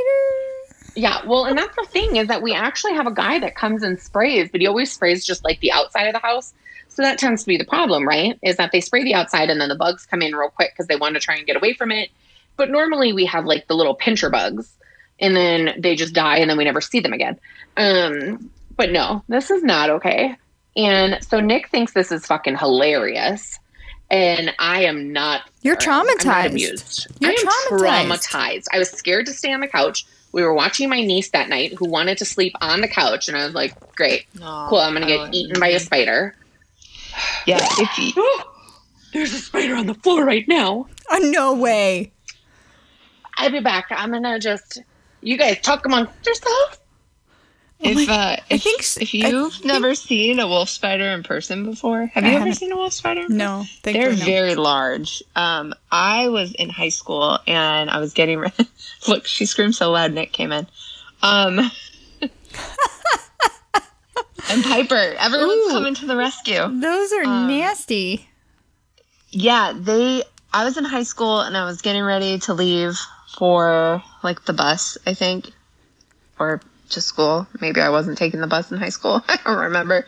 Yeah, well, and that's the thing is that we actually have a guy that comes and sprays, but he always sprays just like the outside of the house. So that tends to be the problem, right? Is that they spray the outside and then the bugs come in real quick because they want to try and get away from it. But normally we have like the little pincher bugs and then they just die and then we never see them again. Um, but no, this is not okay. And so Nick thinks this is fucking hilarious. And I am not. You're I'm not traumatized. amused. You're I am traumatized. traumatized. I was scared to stay on the couch. We were watching my niece that night who wanted to sleep on the couch. And I was like, great, No, cool. I'm going to get wouldn't. eaten by a spider. Yeah, if you, There's a spider on the floor right now. Oh, no way. I'll be back. I'm going to just. You guys talk amongst yourselves. if uh, if, think if you've never seen a wolf spider in person before, have you ever seen a wolf spider? No, They're thankfully no. very large. Um, I was in high school and I was getting ready. Look, she screamed so loud. Nick came in. Um, and Piper, everyone's Ooh. coming to the rescue. Those are Um, nasty. Yeah, they. I was in high school and I was getting ready to leave for like the bus, I think, or to school. Maybe I wasn't taking the bus in high school. I don't remember.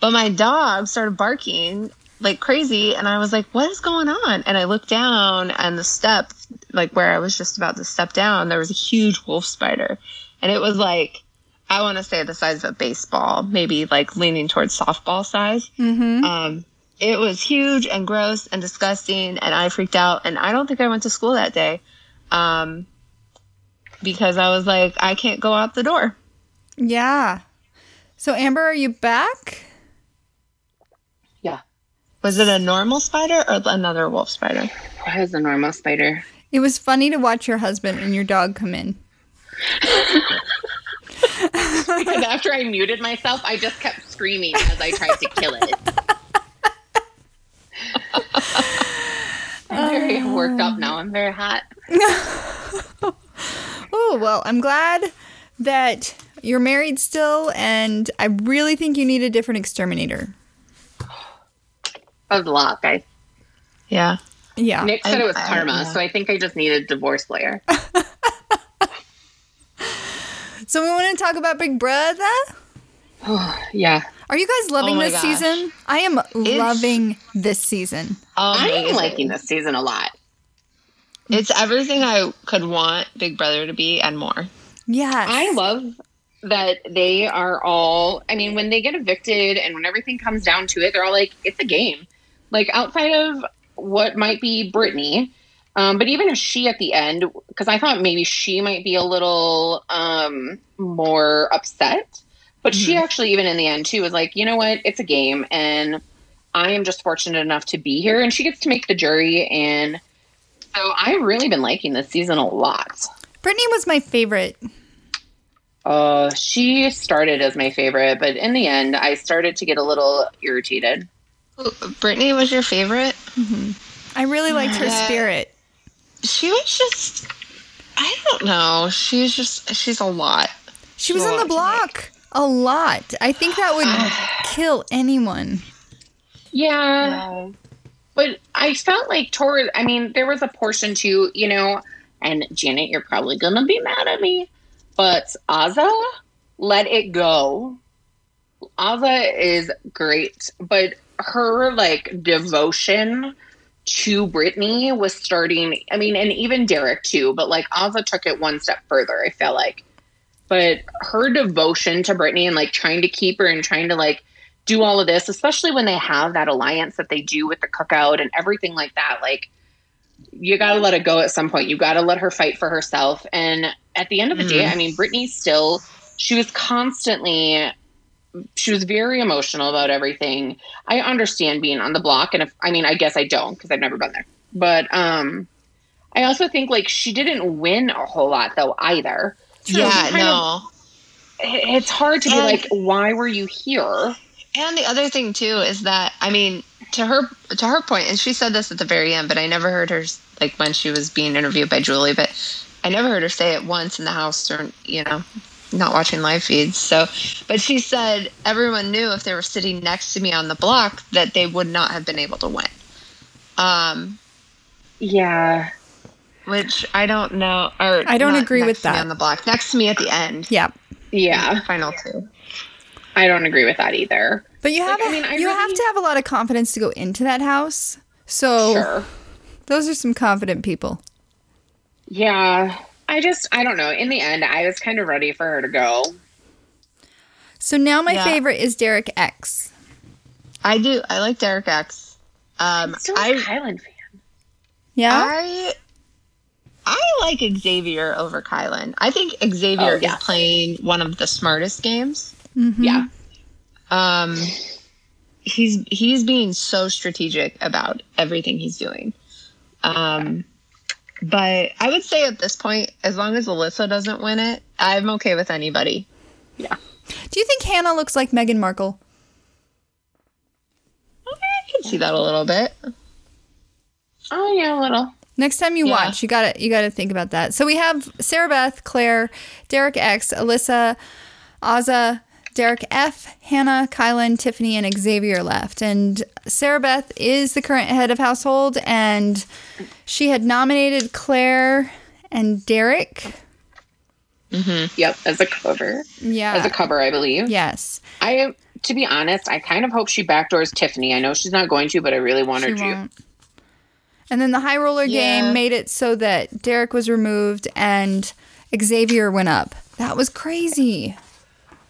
But my dog started barking like crazy, and I was like, "What is going on?" And I looked down, and the step, like where I was just about to step down, there was a huge wolf spider, and it was like. I want to say the size of a baseball, maybe like leaning towards softball size. Mm-hmm. Um, it was huge and gross and disgusting, and I freaked out. And I don't think I went to school that day um, because I was like, I can't go out the door. Yeah. So, Amber, are you back? Yeah. Was it a normal spider or another wolf spider? It was a normal spider. It was funny to watch your husband and your dog come in. Because after I muted myself, I just kept screaming as I tried to kill it. I'm very um, worked up now. I'm very hot. Oh, well, I'm glad that you're married still, and I really think you need a different exterminator. That was a lot, guys. Yeah. Yeah. Nick said I- it was I- karma, yeah. so I think I just need a divorce lawyer. So we want to talk about Big Brother? yeah. Are you guys loving Oh this gosh. season? I am loving this season. I am liking this season a lot. It's everything I could want Big Brother to be and more. Yes. I love that they are all, I mean, when they get evicted and when everything comes down to it, they're all like, it's a game. Like outside of what might be Brittany, um, but even if she at the end, because I thought maybe she might be a little um, more upset, but she hmm. actually, even in the end, too, was like, you know what, it's a game, and I am just fortunate enough to be here, and she gets to make the jury, and so I've really been liking this season a lot. Brittany was my favorite. Uh, she started as my favorite, but in the end, I started to get a little irritated. Brittany was your favorite? Mm-hmm. I really liked her Yeah. spirit. She was just, I don't know. She's just, she's a lot. She was on the Lot to block a lot. I think that would kill anyone. Yeah, but I felt like toward. I mean, there was a portion too, you know. And Janet, you're probably gonna be mad at me, but Azah, let it go. Azah is great, but her like devotion to Brittany was starting. I mean, and even Derek too, but like Azah took it one step further. I feel like, but her devotion to Brittany and like trying to keep her and trying to like do all of this, especially when they have that alliance that they do with the cookout and everything like that. Like, you got to let it go at some point. You got to let her fight for herself. And at the end of the day, I mean, Brittany still, she was constantly, she was very emotional about everything. I understand being on the block. And if, I mean, I guess I don't because I've never been there. But, um, I also think like she didn't win a whole lot though either. Yeah, of- no. it- it's hard to be like, why were you here? And the other thing too is that I mean, to her to her point, and she said this at the very end, but I never heard her like when she was being interviewed by Julie, but I never heard her say it once in the house or you know, not watching live feeds. So, but she said everyone knew if they were sitting next to me on the block that they would not have been able to win. Um, Yeah. Which I don't know. Or I don't agree with that. on the block next to me at the end. Yeah. Yeah. Final two. I don't agree with that either. But you have Like, I mean, I you have to have a lot of confidence to go into that house. So Sure. those are some confident people. Yeah. I just, I don't know. In the end, I was kind of ready for her to go. So now my Yeah. favorite is Derek X. I do. I like Derek X. Um, Still a I Kyland fan. Yeah. I I like Xavier over Kyland. I think Xavier Oh, yeah. is playing one of the smartest games. Mhm. Yeah. Um, he's he's being so strategic about everything he's doing. Um, but I would say at this point, as long as Alyssa doesn't win it, I'm okay with anybody. Yeah. Do you think Hannah looks like Meghan Markle? I can see that a little bit. Oh, yeah, a little. Next time you Yeah. watch, you gotta you gotta think about that. So we have Sarah Beth, Claire, Derek X, Alyssa, Azah, Derek F, Hannah, Kyland, Tiffany, and Xavier left. And Sarah Beth is the current head of household, and she had nominated Claire and Derek. Mm-hmm. Yep, as a cover. Yeah. As a cover, I believe. yes. I, to be honest, I kind of hope she backdoors Tiffany. I know she's not going to, but I really want her She to. Won't. And then the high roller Yeah. game made it so that Derek was removed and Xavier went up. That was crazy.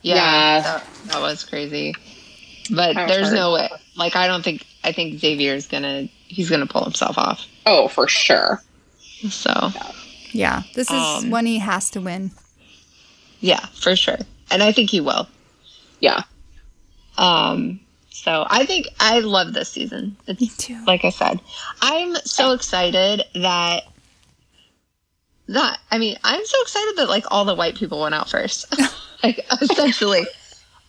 Yeah, Yeah. That, that was crazy. But That there's hard. no way. Like I don't think I think Xavier's gonna he's gonna pull himself off. Oh, for sure. So Yeah. This is Um, when he has to win. yeah, for sure. And I think he will. Yeah. Um So I think I love this season. It's, Me too. Like I said, I'm so excited that not. I mean, I'm so excited that like all the white people went out first, like essentially,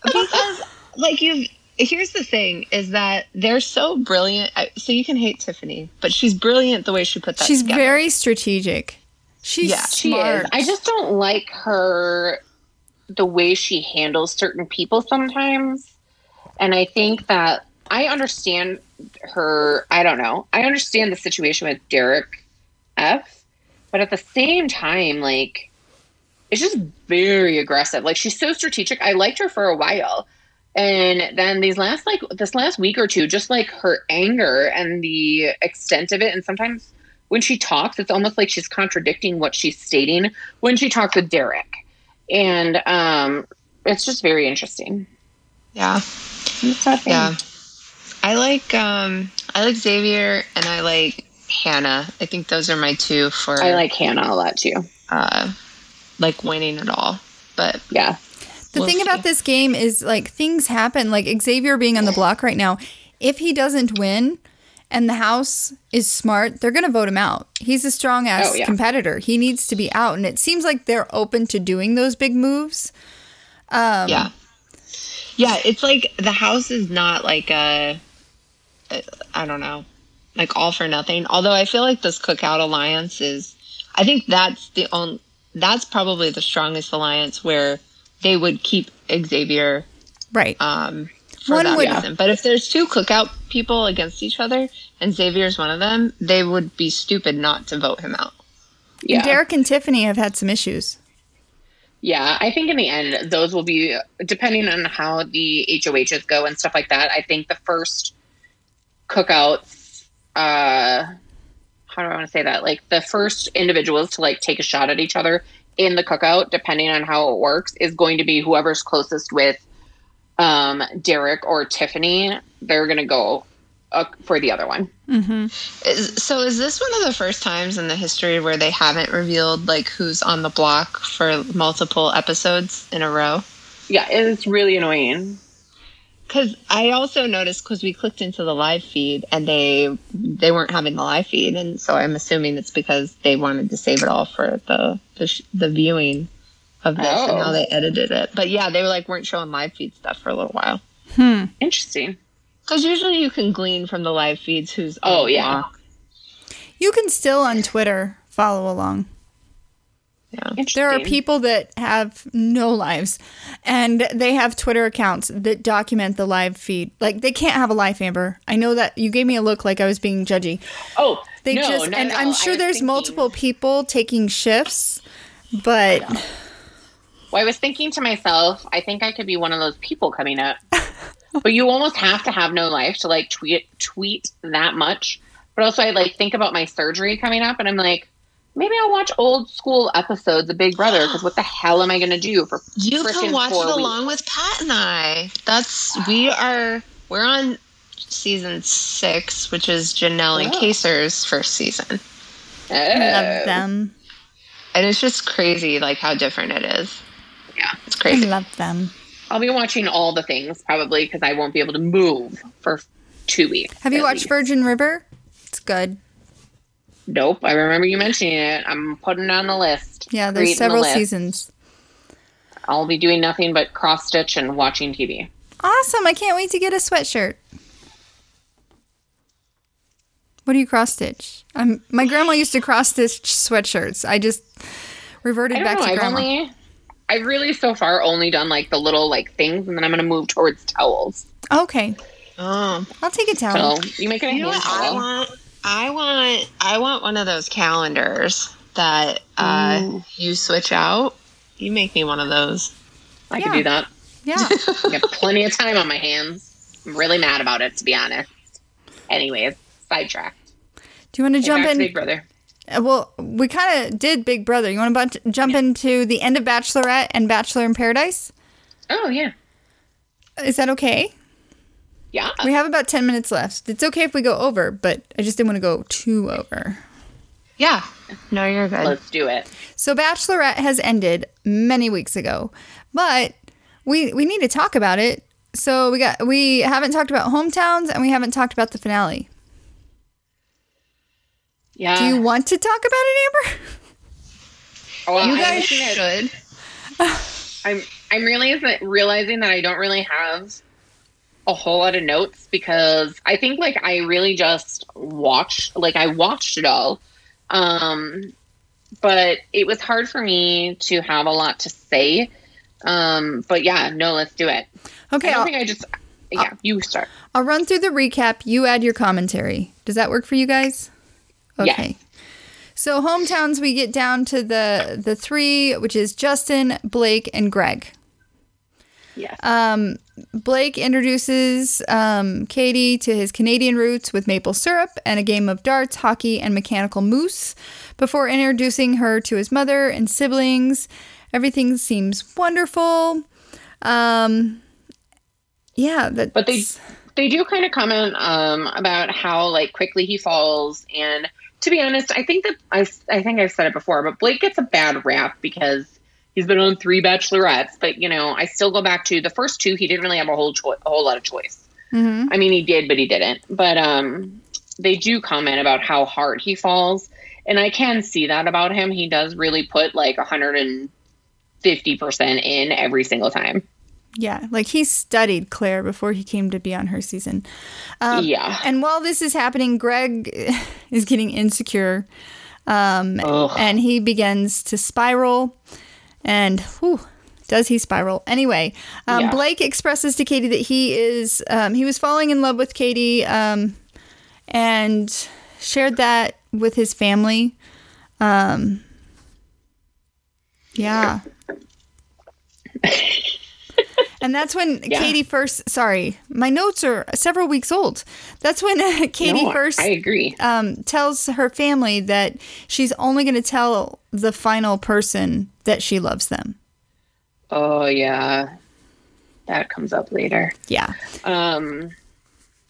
because like you've Here's the thing: is that they're so brilliant. So you can hate Tiffany, but she's brilliant the way she put that. She's together. very strategic. She's Yeah, She smart. is. I just don't like her the way she handles certain people sometimes. And I think that I understand her I don't know. I understand the situation with Derek F, but at the same time like it's just very aggressive. Like she's so strategic. I liked her for a while. And then these last like this last week or two just like her anger and the extent of it and sometimes when she talks, it's almost like she's contradicting what she's stating when she talks with Derek. And um, it's just very interesting. yeah. It's not fair. Yeah. I like um I like Xavier and I like Hannah. I think those are my two for I like Hannah a lot too. uh like winning it all. But Yeah. The We'll thing see. about this game is like things happen. Like Xavier being on the block right now, if he doesn't win and the house is smart, they're going to vote him out. He's a strong ass Oh, yeah. competitor. He needs to be out. And it seems like they're open to doing those big moves. Um, yeah. Yeah, it's like the house is not like a I don't know, like all for nothing. Although I feel like this cookout alliance is I think that's the only that's probably the strongest alliance where they would keep Xavier Right. um, for One that would- reason. But if there's two cookout people against each other and Xavier's one of them, they would be stupid not to vote him out. Yeah. And Derek and Tiffany have had some issues. Yeah, I think in the end, those will be depending on how the HOHs go and stuff like that. I think the first cookouts, uh, how do I want to say that? Like the first individuals to like take a shot at each other in the cookout, depending on how it works, is going to be whoever's closest with um, Derek or Tiffany. They're going to go uh, for the other one. Is, so is this one of the first times in the history where they haven't revealed like who's on the block for multiple episodes in a row? Yeah, it's really annoying. Because I also noticed because we clicked into the live feed and they they weren't having the live feed, and so I'm assuming it's because they wanted to save it all for the the, sh- the viewing of this and Oh. how they edited it. But yeah, they were like weren't showing live feed stuff for a little while. Hmm. Interesting. Because usually you can glean from the live feeds who's oh, on Oh, yeah. block. You can still on Twitter follow along. yeah. There are people that have no lives and they have Twitter accounts that document the live feed. Like they can't have a life, Amber. I know that you gave me a look like I was being judgy. Oh, They no, just no, and no, I'm sure there's thinking- multiple people taking shifts, but Well, I was thinking to myself, I think I could be one of those people coming up. But you almost have to have no life to like tweet tweet that much. But also, I like think about my surgery coming up, and I'm like, maybe I'll watch old school episodes of Big Brother because what the hell am I going to do for? You frickin' can watch four it weeks? along with Pat and I. That's we are we're on season six, which is Janelle and Oh. Kaysar's first season, Oh. love them. and it's just crazy like how different it is. Yeah, It's crazy. I crazy. love them. I'll be watching all the things probably because I won't be able to move for two weeks. Have you watched least. Virgin River? It's good. Nope, I remember you mentioning it. I'm putting it on the list. Yeah, there's Creating the several seasons. I'll be doing nothing but cross stitch and watching TV. Awesome. I can't wait to get a sweatshirt. What do you cross stitch? Um, my grandma used to cross stitch sweatshirts. I just reverted I back know. to I've grandma. only, I've really so far only done like the little like things, and then I'm gonna move towards towels. Okay, Oh, I'll take a towel. So you make it a you know hand what I want? I want I want one of those calendars that uh, Ooh. you switch out. You make me one of those. I Yeah. can do that. Yeah. I got plenty of time on my hands. I'm really mad about it, to be honest. Anyways, sidetracked. Do you want to Hey, jump back to in? Big Brother. Well, we kind of did Big Brother. You want to bu- jump into the end of Bachelorette and Bachelor in Paradise? Oh yeah, Is that okay? yeah. We have about 10 minutes left. It's okay if we go over, but I just didn't want to go too over. Yeah. No, you're good. Let's do it. So Bachelorette has ended many weeks ago, but we we need to talk about it. so we got we haven't talked about hometowns and we haven't talked about the finale. Yeah. Do you want to talk about it, Amber? Oh, You guys think should. I'm I'm realizing realizing that I don't really have a whole lot of notes because I think like I really just watched like I watched it all. Um but it was hard for me to have a lot to say. Um but yeah, no, let's do it. Okay, I don't I'll, think I just yeah, you start. I'll run through the recap. You add your commentary. Does that work for you guys? Yeah. Okay. So hometowns, we get down to the the three, which is Justin, Blake, and Greg. Yes. Um, Blake introduces um, Katie to his Canadian roots with maple syrup and a game of darts, hockey, and mechanical moose before introducing her to his mother and siblings. Everything seems wonderful. Um, yeah, that, But they they do kind of comment um, about how like quickly he falls and to be honest i think that I, I think i've said it before but blake gets a bad rap because he's been on three bachelorettes but you know i still go back to the first two he didn't really have a whole cho- a whole lot of choice. Mhm. i mean he did but he didn't. But um they do comment about how hard he falls and i can see that about him. He does really put like 150% in every single time Yeah, like he studied Claire before he came to be on her season. Um, yeah And while this is happening, Greg is getting insecure, um, and he begins to spiral. And whew, does he spiral? Anyway, um, Yeah. Blake expresses to Katie that he is um, he was falling in love with Katie, um, and shared that with his family. Um, yeah. And that's when Yeah. Katie first. Sorry, my notes are several weeks old. That's when Katie No, first i agree um, tells her family that she's only going to tell the final person that she loves them. Oh yeah, that comes up later. Yeah. Um,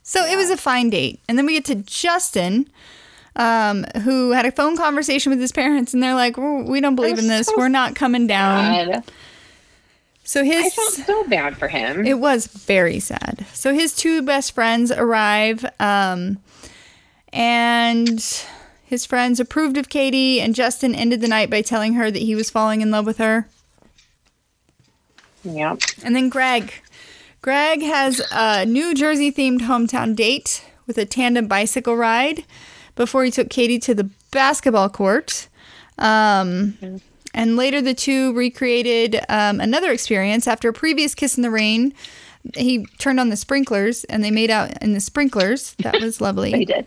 So it was a fine date, and then we get to Justin, um, who had a phone conversation with his parents, and they're like, "Oh, "We don't believe in this. so We're not coming down." God, So his I felt so bad for him. It was very sad. So his two best friends arrive, um, and his friends approved of Katie, and Justin ended the night by telling her that he was falling in love with her. yep. And then Greg. Greg has a New Jersey themed hometown date with a tandem bicycle ride before he took Katie to the basketball court. Um, and later, the two recreated um, another experience after a previous kiss in the rain. He turned on the sprinklers and they made out in the sprinklers. That was lovely. They did.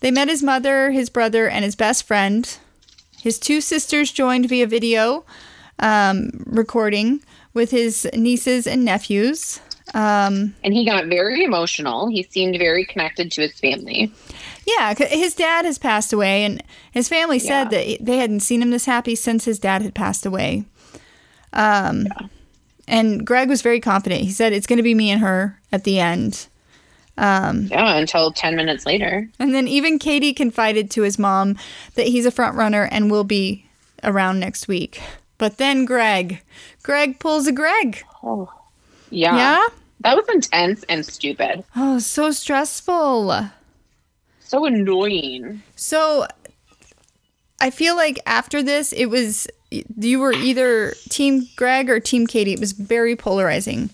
They met his mother, his brother, and his best friend. His two sisters joined via video um, recording with his nieces and nephews. Um, And he got very emotional. He seemed very connected to his family. Yeah, his dad has passed away, and his family said Yeah. that they hadn't seen him this happy since his dad had passed away. Um, And Greg was very confident. He said, It's going to be me and her at the end. Yeah, until 10 minutes later. And then even Katie confided to his mom that he's a front runner and will be around next week. But then Greg, Greg pulls a Greg. Oh. Yeah. Yeah? That was intense and stupid. Oh, so stressful. So annoying. So I feel like after this, it was you were either Team Greg or Team Katie. It was very polarizing.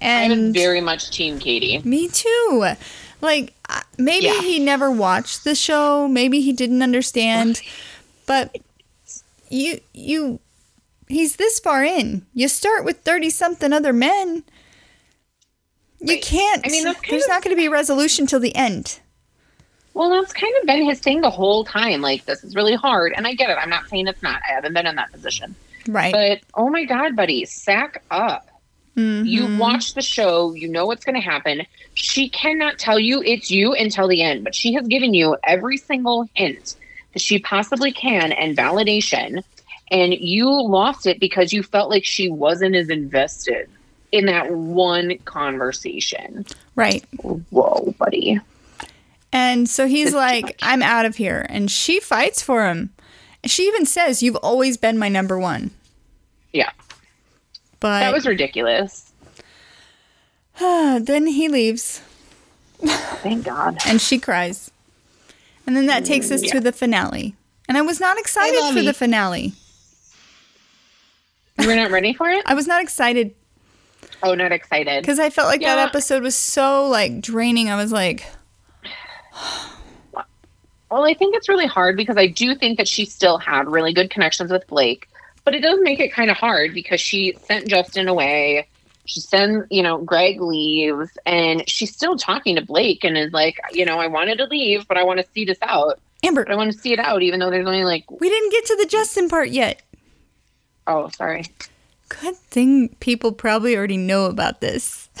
I was And very much Team Katie. me too. Like maybe Yeah. he never watched the show. Maybe he didn't understand. But you you he's this far in. You start with 30 something other men. You Right. can't. I mean, there's of- not going to be a resolution till the end. Well, that's kind of been his thing the whole time. Like, this is really hard. And I get it. I'm not saying it's not. I haven't been in that position. Right. But oh my God, buddy, sack up. Mhm. You watch the show, you know what's going to happen. She cannot tell you it's you until the end, but she has given you every single hint that she possibly can and validation. And you lost it because you felt like she wasn't as invested in that one conversation. right. Whoa, buddy. And so he's It's like. I'm out of here. And she fights for him. She even says, You've always been my number one. Yeah. But That was ridiculous. then he leaves Thank God. and she cries. And then that mm, takes us to the finale. And I was not excited love for you. the finale. You were not ready for it? I was not excited Oh, not excited. because I felt like that episode was so like draining. I was like, Well, I think it's really hard because I do think that she still had really good connections with Blake, but it does make it kind of hard because she sent Justin away. She sends, you know, Greg leaves, and she's still talking to Blake and is like, you know, I wanted to leave, but I want to see this out. Amber, But I want to see it out, even though there's only like, we didn't get to the Justin part yet. oh, sorry. Good thing people probably already know about this.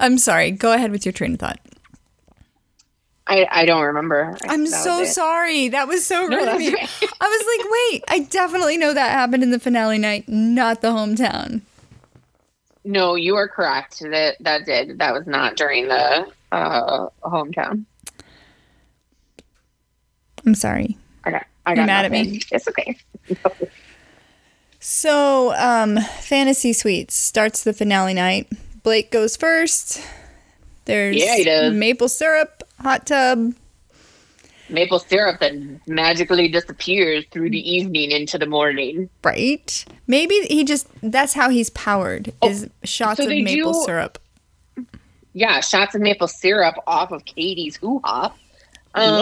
I'm sorry. Go ahead with your train of thought. I, I don't remember. I'm so sorry. That was so No, rude of that's me. I was like, wait, I definitely know that happened in the finale night, not the hometown. No, you are correct. That that did. That was not during the uh, hometown. I'm sorry. I got. I You're got mad at me? It's okay. So, um, Fantasy Suites starts the finale night. Blake goes first. There's Yeah, he does. maple syrup, hot tub. Maple syrup that magically disappears through the evening into the morning. Right? Maybe he just that's how he's powered is shots Oh, so of maple do- syrup. Yeah, shots of maple syrup off of Katie's hoo ha. Um,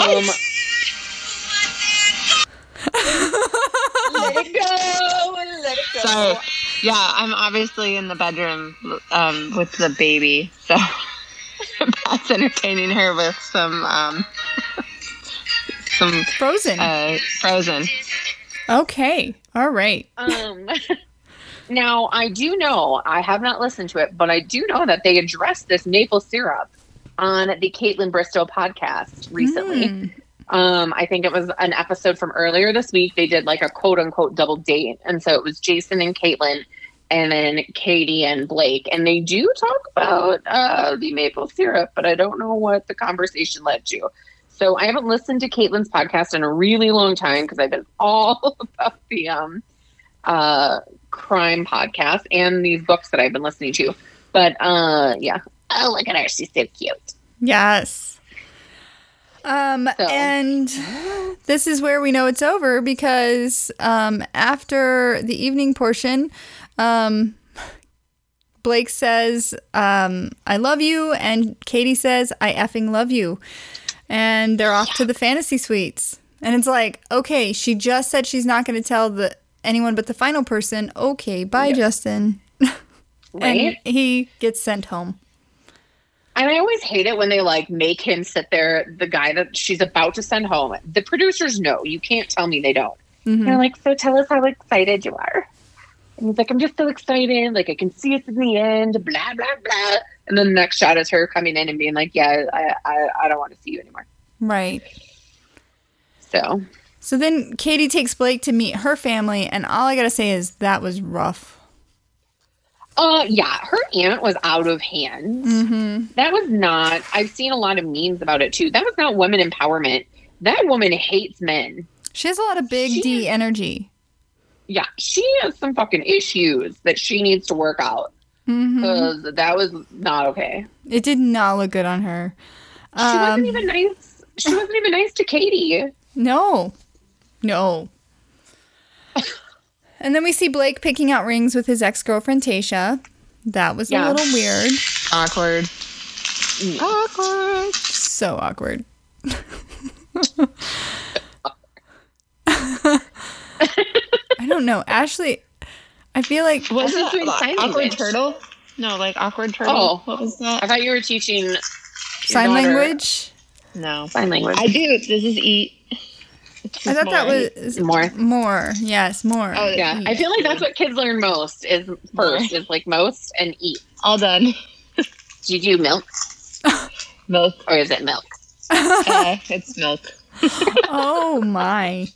let it go, let it go. Sorry. Yeah, I'm obviously in the bedroom um, with the baby, so Pat's entertaining her with some um, some Frozen. uh, frozen. okay. All right. Um, now I do know I have not listened to it, but I do know that they addressed this maple syrup on the Kaitlyn Bristowe podcast recently. Hmm. Um, I think it was an episode from earlier this week. They did like a quote unquote double date. And so it was Jason and Kaitlyn and then Katie and Blake. And they do talk about uh, the maple syrup, but I don't know what the conversation led to. So I haven't listened to Kaitlyn's podcast in a really long time because I've been all about the um, uh, crime podcast and these books that I've been listening to. But uh, yeah. Oh, look at her. She's so cute. Yes. Um, So- and this is where we know it's over because um, after the evening portion, um, Blake says, um, I love you. And Katie says, I effing love you. And they're off to the fantasy suites. And it's like, okay, she just said she's not going to tell the anyone but the final person. Okay, bye, Justin. Right? And he gets sent home. And I always hate it when they like make him sit there, the guy that she's about to send home. The producers know. You can't tell me they don't. Mhm. They're like, so tell us how excited you are. And he's like, I'm just so excited. Like, I can see us in the end, blah, blah, blah. And then the next shot is her coming in and being like, yeah, I, I, I don't want to see you anymore. Right. So, So then Katie takes Blake to meet her family, and all I gotta say is that was rough. uh, yeah, her aunt was out of hand. Mm-hmm. That was not, I've seen a lot of memes about it too. That was not women empowerment. That woman hates men. She has a lot of big She- D energy. Yeah, she has some fucking issues that she needs to work out. hmm because that was not okay. It did not look good on her. She wasn't Um, even nice. She wasn't even nice to Katie. No, no. and then we see Blake picking out rings with his ex girlfriend Tasha. That was Yeah. a little weird. Awkward. Awkward. So awkward. I don't know. Ashley, I feel like what Was This is it doing sign awkward language. turtle? No, like awkward turtle. Oh. what was that? I thought you were teaching sign daughter language. No, Sign language. I do. This is eat. I thought that was More. more. Yes, more. Oh, Yeah, I feel like that's what kids learn most is first is like most and eat. all done. Do you do milk Milk. or is it milk? Uh, it's milk. oh my.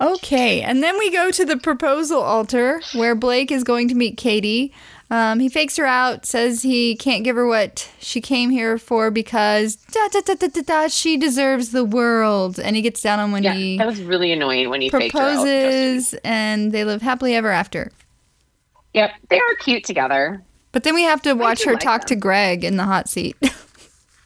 Okay, and then we go to the proposal altar where Blake is going to meet Katie. Um, he fakes her out, says he can't give her what she came here for because da, da, da, da, da, da, she deserves the world. And he gets down on one Yeah, knee, that was really annoying when you faked her out. proposes, and they live happily ever after. Yep, they are cute together. But then we have to watch her like talk to. Greg in the hot seat.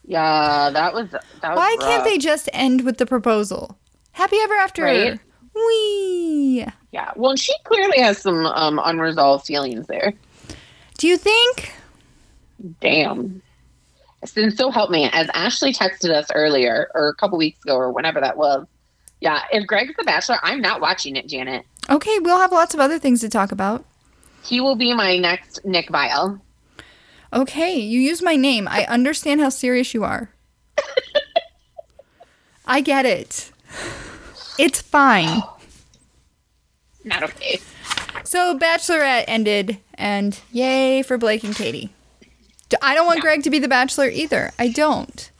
Yeah, that was that was Why can't they just end with the proposal? Happy ever after. Right. Wee. Yeah. Well, she clearly has some um, unresolved feelings there. Do you think? Damn. And so help me, as Ashley texted us earlier, or a couple weeks ago, or whenever that was. Yeah, if Greg's the Bachelor, I'm not watching it, Janet. Okay, we'll have lots of other things to talk about. He will be my next Nick Viall. Okay, you use my name. I understand how serious you are. I get it. It's fine. Not okay. So, Bachelorette ended, and yay for Blake and Katie. I don't want Greg to be the Bachelor either. I don't.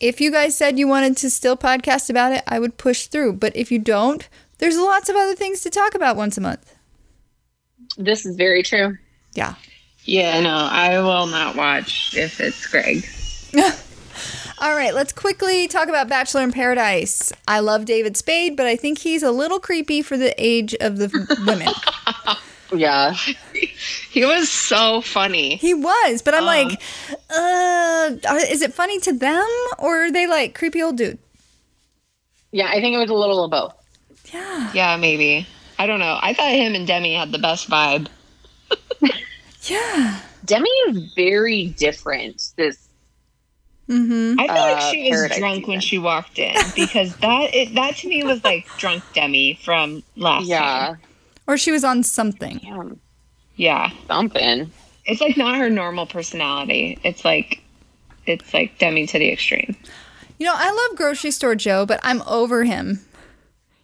If you guys said you wanted to still podcast about it, I would push through. But if you don't, there's lots of other things to talk about once a month. This is very true. Yeah. Yeah, no, I will not watch if it's Greg. All right, let's quickly talk about Bachelor in Paradise. I love David Spade, but I think he's a little creepy for the age of the women. Yeah. He was so funny. He was, but I'm Um. like, uh, are- is it funny to them or are they like creepy old dude? Yeah, I think it was a little of both. Yeah, Yeah, maybe. I don't know. I thought him and Demi had the best vibe. Yeah. Demi is very different. This Mm-hmm. I feel Uh, like she was Paradise drunk when she walked in because that it, that to me was like drunk Demi from last yeah, time. Or she was on something. damn, Yeah. something. It's like not her normal personality. It's like it's like Demi to the extreme. You know, I love Grocery Store Joe, but I'm over him.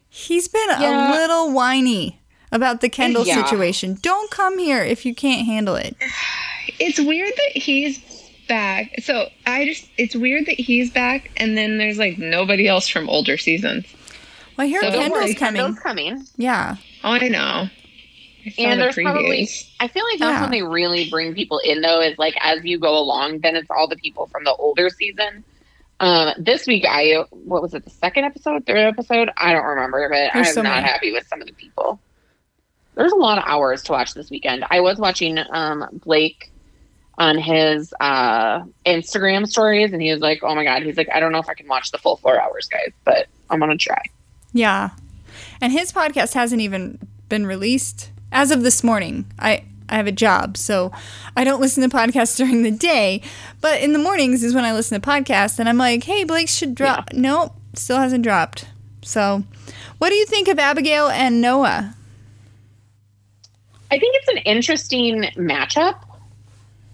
He's been a little whiny about the Kendall Yeah. situation. Don't come here if you can't handle it. It's weird that he's back. So I just it's weird that he's back and then there's like nobody else from older seasons. Well, I hear So Kendall's coming. Kendall's coming. Yeah. Oh, I know. I And the there's probably, I feel like that's Yeah. when they really bring people in, though, is like as you go along, then it's all the people from the older season. Um, this week, I, what was it, the second episode, third episode? I don't remember, but There's I'm so not many. happy with some of the people. There's a lot of hours to watch this weekend. I was watching um, Blake on his uh, Instagram stories, and he was like, oh my God, he's like, I don't know if I can watch the full four hours, guys, but I'm going to try. Yeah. And his podcast hasn't even been released as of this morning. I I have a job, so I don't listen to podcasts during the day, but in the mornings is when I listen to podcasts and I'm like, "Hey, Blake should drop." Nope, still hasn't dropped. So, what do you think of Abigail and Noah? I think it's an interesting matchup.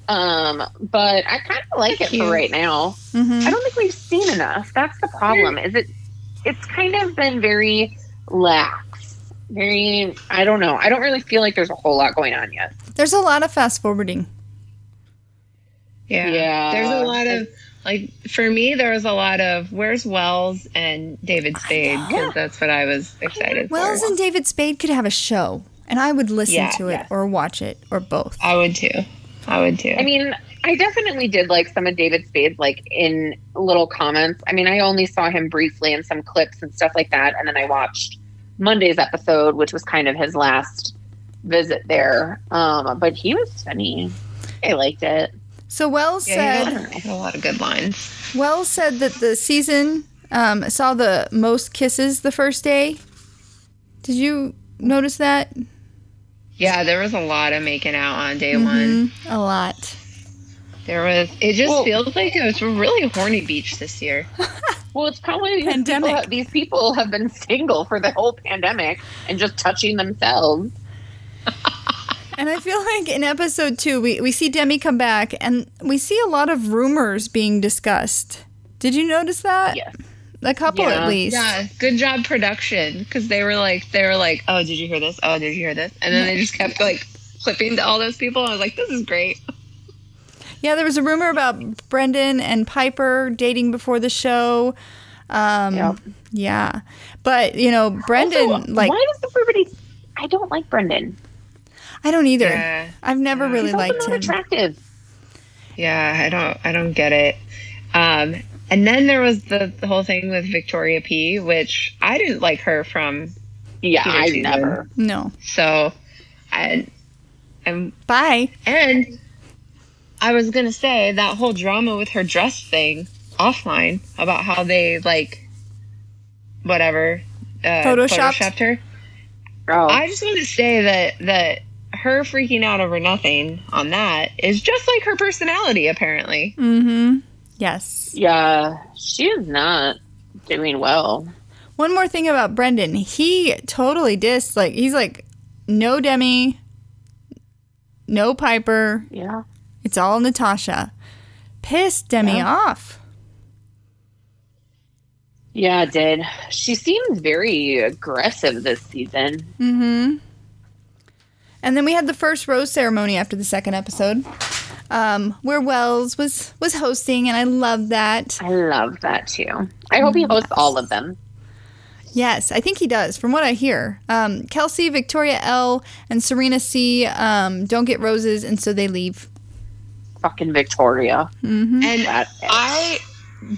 Um, but I kind of like it Cute. for right now. Mhm. I don't think we've seen enough. That's the problem. Is it? It's kind of been very lax. Very. I don't know. I don't really feel like there's a whole lot going on yet. There's a lot of fast forwarding. Yeah. Yeah. There's a lot of like for me there was a lot of where's Wells and David Spade because that's what I was excited Wells for. Wells and David Spade could have a show, and I would listen Yeah, to it yeah. or watch it or both. I would too. I would too. I mean, I definitely did like some of David Spade's like in little comments. I mean, I only saw him briefly in some clips and stuff like that, and then I watched Monday's episode, which was kind of his last visit there. Um, but he was funny. I liked it. So Wells yeah, said. he had, had a lot of good lines. Wells said that the season um, saw the most kisses the first day. Did you notice that? Yeah, there was a lot of making out on day one. Mhm, A lot. There was. It just Well- feels like it was a really horny beach this year. Well, it's probably because Pandemic. People, these people have been single for the whole pandemic and just touching themselves. And I feel like in episode two, we, we see Demi come back and we see a lot of rumors being discussed. Did you notice that? Yes. A couple Yeah. at least. Yeah, good job production because they were like they were like, oh, did you hear this? Oh, did you hear this? And then they just kept like flipping to all those people. I was like, this is great. Yeah, there was a rumor about Brendan and Piper dating before the show. Um, Yep. Yeah. But, you know, Brendan, Also, like, why does everybody? I don't like Brendan. I don't either. Yeah, I've never Yeah. really He's also liked not him. attractive. yeah, I don't, I don't get it. Um, and then there was the, the whole thing with Victoria P, which I didn't like her from. Yeah, I season. never. No. So, I, And Bye. and I was gonna say that whole drama with her dress thing offline about how they like whatever uh, Photoshopped? photoshopped her. Oh, I just want to say that that her freaking out over nothing on that is just like her personality, apparently. Mm-hmm. Yes. yeah, she is not doing well. One more thing about Brendan. He totally dissed. Like he's like, no Demi, no Piper. Yeah. It's all Natasha. Pissed Demi Yeah. off. Yeah, it did. She seems very aggressive this season. Mm-hmm. And then we had the first rose ceremony after the second episode, um, where Wells was was hosting, and I love that. I love that too. I hope he hosts all of them. Yes, I think he does. From what I hear, um, Kelsey, Victoria L, and Serena C um, don't get roses, and so they leave. Fucking Victoria. Mm-hmm. And That I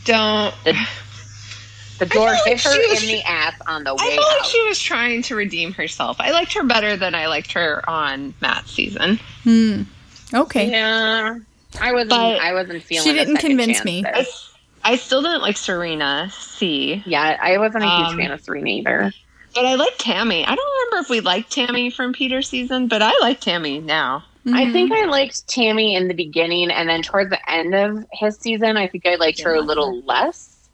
don't. the door feel like hit her was- in the ass on the I way felt like she was trying to redeem herself. I liked her better than I liked her on Matt's season. Hmm. Okay. Yeah, I wasn't. But I wasn't feeling. she didn't convince me. I, I still didn't like Serena C, Yeah, I wasn't a huge Um, fan of Serena either. but I like Tammy. I don't remember if we liked Tammy from Peter's season, but I like Tammy now. I Mhm. think I liked Tammy in the beginning, and then towards the end of his season, I think I liked her a little less.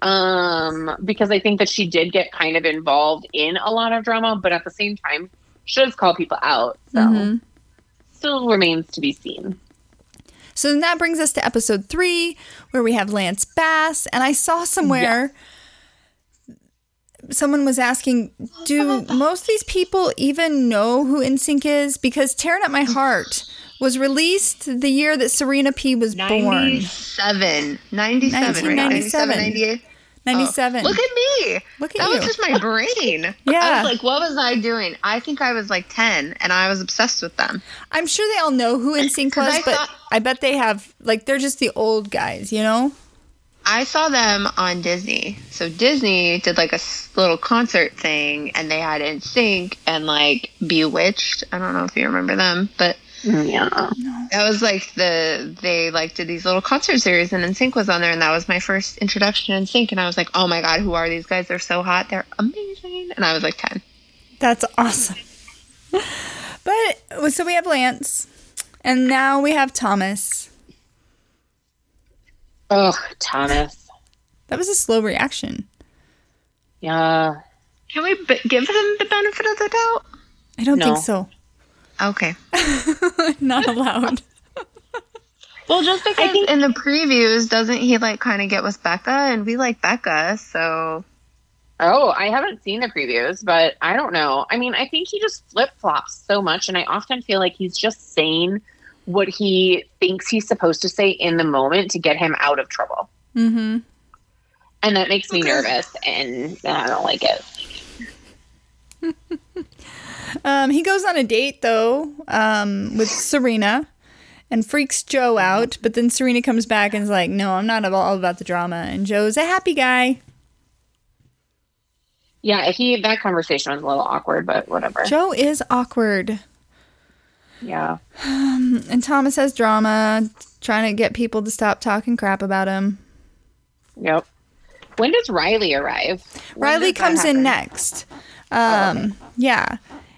Um, because I think that she did get kind of involved in a lot of drama, but at the same time, she does call people out. So Mhm. Still remains to be seen. So then that brings us to episode three, where we have Lance Bass. And I saw somewhere someone was asking, do most of these people even know who NSYNC is? Because Tearing Up My Heart was released the year that Serena P was born. 97. 97, right? 1997. 98. 97. Look at me. Look at you. that you. was just my brain. yeah. I was like, what was I doing? I think I was like 10 and I was obsessed with them. I'm sure they all know who NSYNC was, I but thought- I bet they have, like, they're just the old guys, you know? I saw them on Disney. So Disney did like a little concert thing and they had NSYNC and like B*Witched. I don't know if you remember them, but Yeah. that was like the they like did these little concert series and NSYNC was on there and that was my first introduction to NSYNC and I was like, "Oh my god, who are these guys? They're so hot. They're amazing." And I was like 10. That's awesome. But so we have Lance, and now we have Thomas. Oh, Thomas. That was a slow reaction. Yeah. Can we b- give him the benefit of the doubt? I don't No. think so. Okay. Not allowed. Well, just because think- in the previews, doesn't he like kind of get with Becca, and we like Becca, so Oh, I haven't seen the previews, but I don't know. I mean, I think he just flip flops so much, and I often feel like he's just saying what he thinks he's supposed to say in the moment to get him out of trouble. Mm-hmm. And that makes me nervous, and I don't like it. Um, he goes on a date though um, with Serena, and freaks Joe out. But then Serena comes back and is like, "No, I'm not all about the drama." And Joe's a happy guy. Yeah, he that conversation was a little awkward, but whatever. Joe is awkward, Yeah. and Thomas has drama, trying to get people to stop talking crap about him. Yep. When does Riley arrive? When Riley does comes in next. Um, yeah.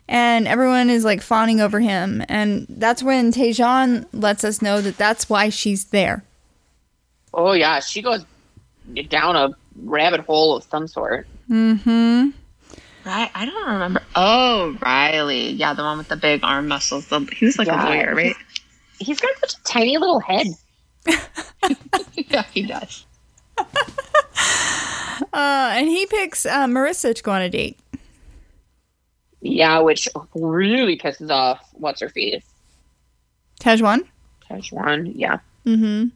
And everyone is like fawning over him. And that's when Tahzjuan lets us know that that's why she's there. Oh yeah, she goes down a rabbit hole of some sort. Mm-hmm. right. I don't remember. Oh, Riley, yeah, the one with the big arm muscles. The, he was like Yeah. a lawyer, right? He's got such a tiny little head. yeah, he does. Uh, and he picks uh, Marissa to go on a date. Yeah, which really pisses off what's her face. Tahzjuan? Tahzjuan, yeah. Mm-hmm.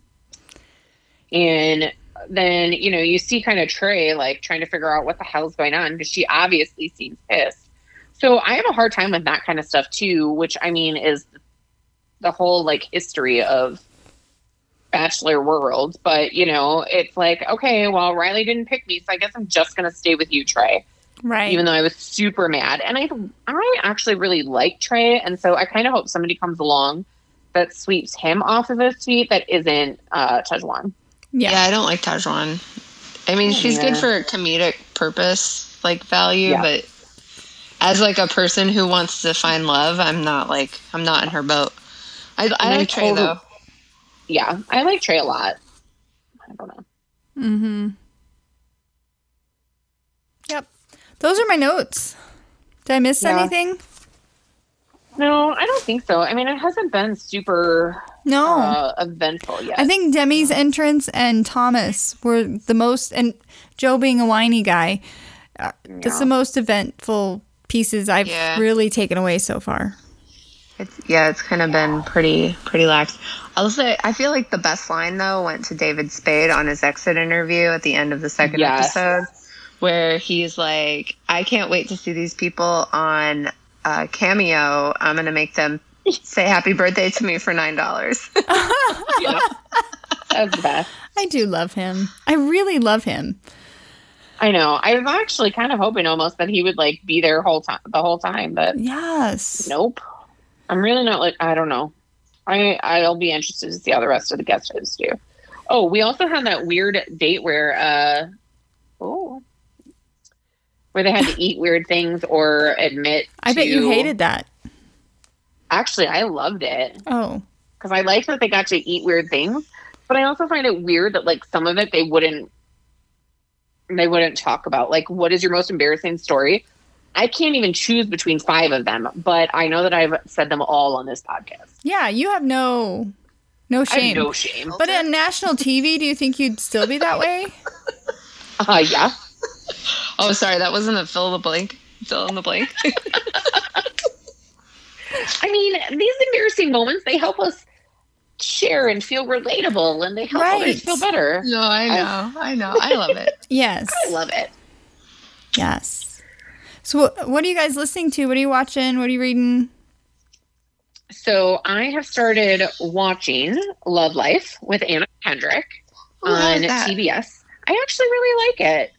And then, you know, you see kind of Trey like trying to figure out what the hell's going on because she obviously seems pissed. So I have a hard time with that kind of stuff too, which I mean is the whole like history of Bachelor world. But, you know, it's like, okay, well, Riley didn't pick me, so I guess I'm just going to stay with you, Trey. Right. even though I was super mad. And I I actually really like Trey, and so I kind of hope somebody comes along that sweeps him off of his feet that isn't uh Tahzjuan. Yeah. yeah. I don't like Tahzjuan. I mean, she's Yeah. good for comedic purpose, like value, Yeah. but as like a person who wants to find love, I'm not like I'm not in her boat. I, I I like Trey told her- though. Yeah, I like Trey a lot. I don't know. Mm-hmm. Yep. Those are my notes. Did I miss Yeah. anything? No, I don't think so. I mean, it hasn't been super No. uh, eventful yet. I think Demi's entrance and Thomas were the most, and Joe being a whiny guy, uh, that's the most eventful pieces I've Yeah. really taken away so far. It's, yeah, it's kind of been pretty pretty lax. I'll say I feel like the best line though went to David Spade on his exit interview at the end of the second Yes. episode, where he's like, "I can't wait to see these people on uh, Cameo. I'm gonna make them say happy birthday to me for nine dollars." yeah. That's the best. I do love him. I really love him. I know. I was actually kind of hoping almost that he would like be there whole time the whole time, but Yes. nope. I'm really not like I don't know. I I'll be interested to see how the rest of the guest hosts do. Oh, we also had that weird date where uh oh where they had to eat weird things or admit I bet you hated that. Actually, I loved it. Oh. because I like that they got to eat weird things, but I also find it weird that like some of it they wouldn't they wouldn't talk about. Like, what is your most embarrassing story? I can't even choose between five of them, but I know that I've said them all on this podcast. Yeah, you have no no I shame. have no shame. but on national TV, do you think you'd still be that way? Uh, yeah. Oh, sorry, that wasn't a fill in the blank. Fill in the blank. I mean, these embarrassing moments they help us share and feel relatable, and they help Right. others feel better. no, I know, I know, I love it. Yes. I love it. Yes. So what, what are you guys listening to? What are you watching? What are you reading? So I have started watching Love Life with Anna Kendrick Ooh, on that? CBS. I actually really like it,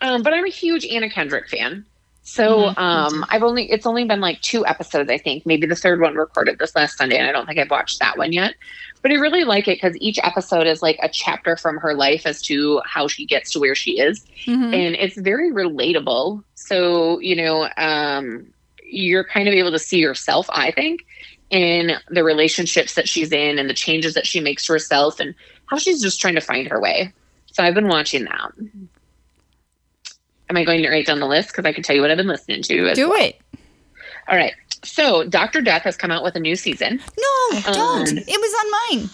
um, but I'm a huge Anna Kendrick fan. So Mhm, um, I've only it's only been like two episodes, I think. Maybe the third one recorded this last Sunday, and I don't think I've watched that one yet. But I really like it because each episode is like a chapter from her life as to how she gets to where she is Mhm. and it's very relatable. So, you know, um, you're kind of able to see yourself, I think, in the relationships that she's in and the changes that she makes to herself and how she's just trying to find her way. So I've been watching that. Am I going to write down the list? Because I can tell you what I've been listening to. Do well. it. All right. So Dr. Death has come out with a new season. No, don't. Um, It was on mine.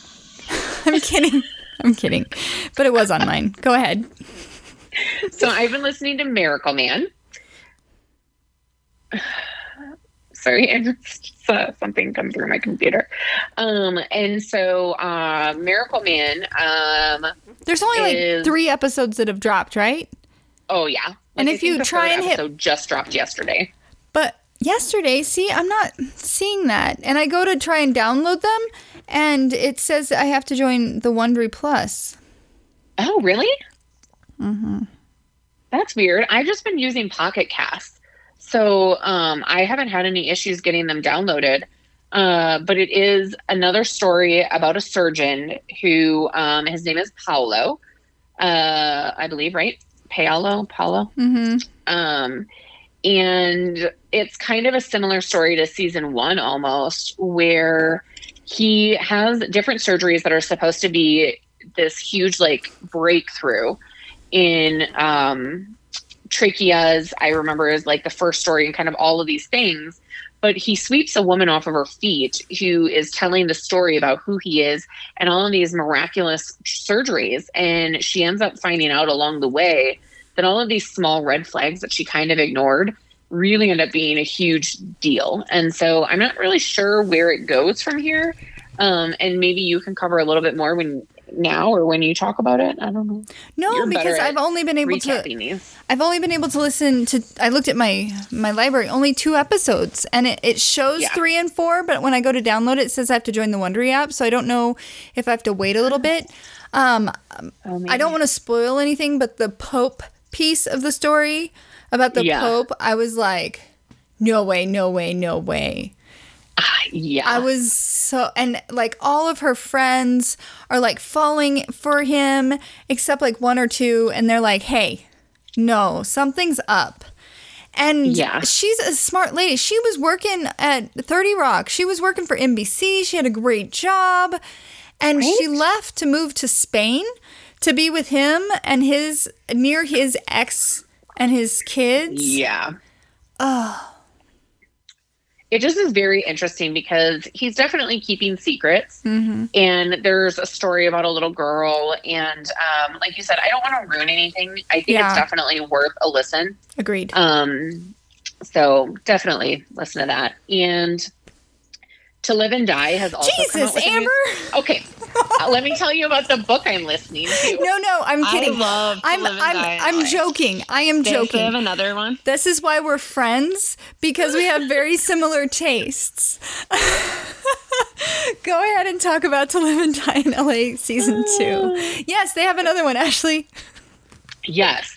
I'm kidding. I'm kidding. But it was on mine. Go ahead. so I've been listening to Miracle Man. Sorry, I just saw something come through my computer. Um, and so uh, Miracle Man. Um, There's only like three episodes that have dropped, right? Oh yeah. And if you try and hit- just dropped yesterday. But yesterday, see, I'm not seeing that. And I go to try and download them, and it says I have to join the Wondery Plus. Oh really? Mm-hmm. That's weird. I've just been using Pocket Cast, so um, I haven't had any issues getting them downloaded. Uh, but it is another story about a surgeon who um, his name is Paolo, uh, I believe, right? Paolo, Paolo. Mm-hmm. Um, and it's kind of a similar story to season one almost, where he has different surgeries that are supposed to be this huge like breakthrough in um, tracheas. I remember is like the first story and kind of all of these things. But he sweeps a woman off of her feet who is telling the story about who he is and all of these miraculous surgeries. And she ends up finding out along the way that all of these small red flags that she kind of ignored really end up being a huge deal. And so I'm not really sure where it goes from here. Um, and maybe you can cover a little bit more when now or when you talk about it. I don't know. No, You're because I've only been able to. These. I've only been able to listen to. I looked at my my library, only two episodes, and it, it shows Yeah. three and four. But when I go to download it, it says I have to join the Wondery app, so I don't know if I have to wait a little bit. Um, Oh, I don't want to spoil anything, but the Pope piece of the story about the Yeah. Pope, I was like, no way, no way, no way. Yeah. I was so, and like all of her friends are like falling for him, except like one or two, and they're like, hey, no, something's up. And Yeah. she's a smart lady. She was working at 30 Rock. She was working for NBC. She had a great job. And she left to move to Spain to be with him and his near his ex and his kids. Yeah. Oh, It just is very interesting because he's definitely keeping secrets. hmm And there's a story about a little girl. And um, like you said, I don't want to ruin anything. I think Yeah. it's definitely worth a listen. agreed. Um, so definitely listen to that. And To Live and Die has also come Jesus, out with a new- Amber. Okay, Uh, let me tell you about the book I'm listening to. No, no, I'm I kidding. love to I'm I'm I'm joking. I am They, they have joking. another one. This is why we're friends because we have very similar tastes. Go ahead and talk about To Live and Die in LA season 2. Yes, they have another one, Ashley. Yes.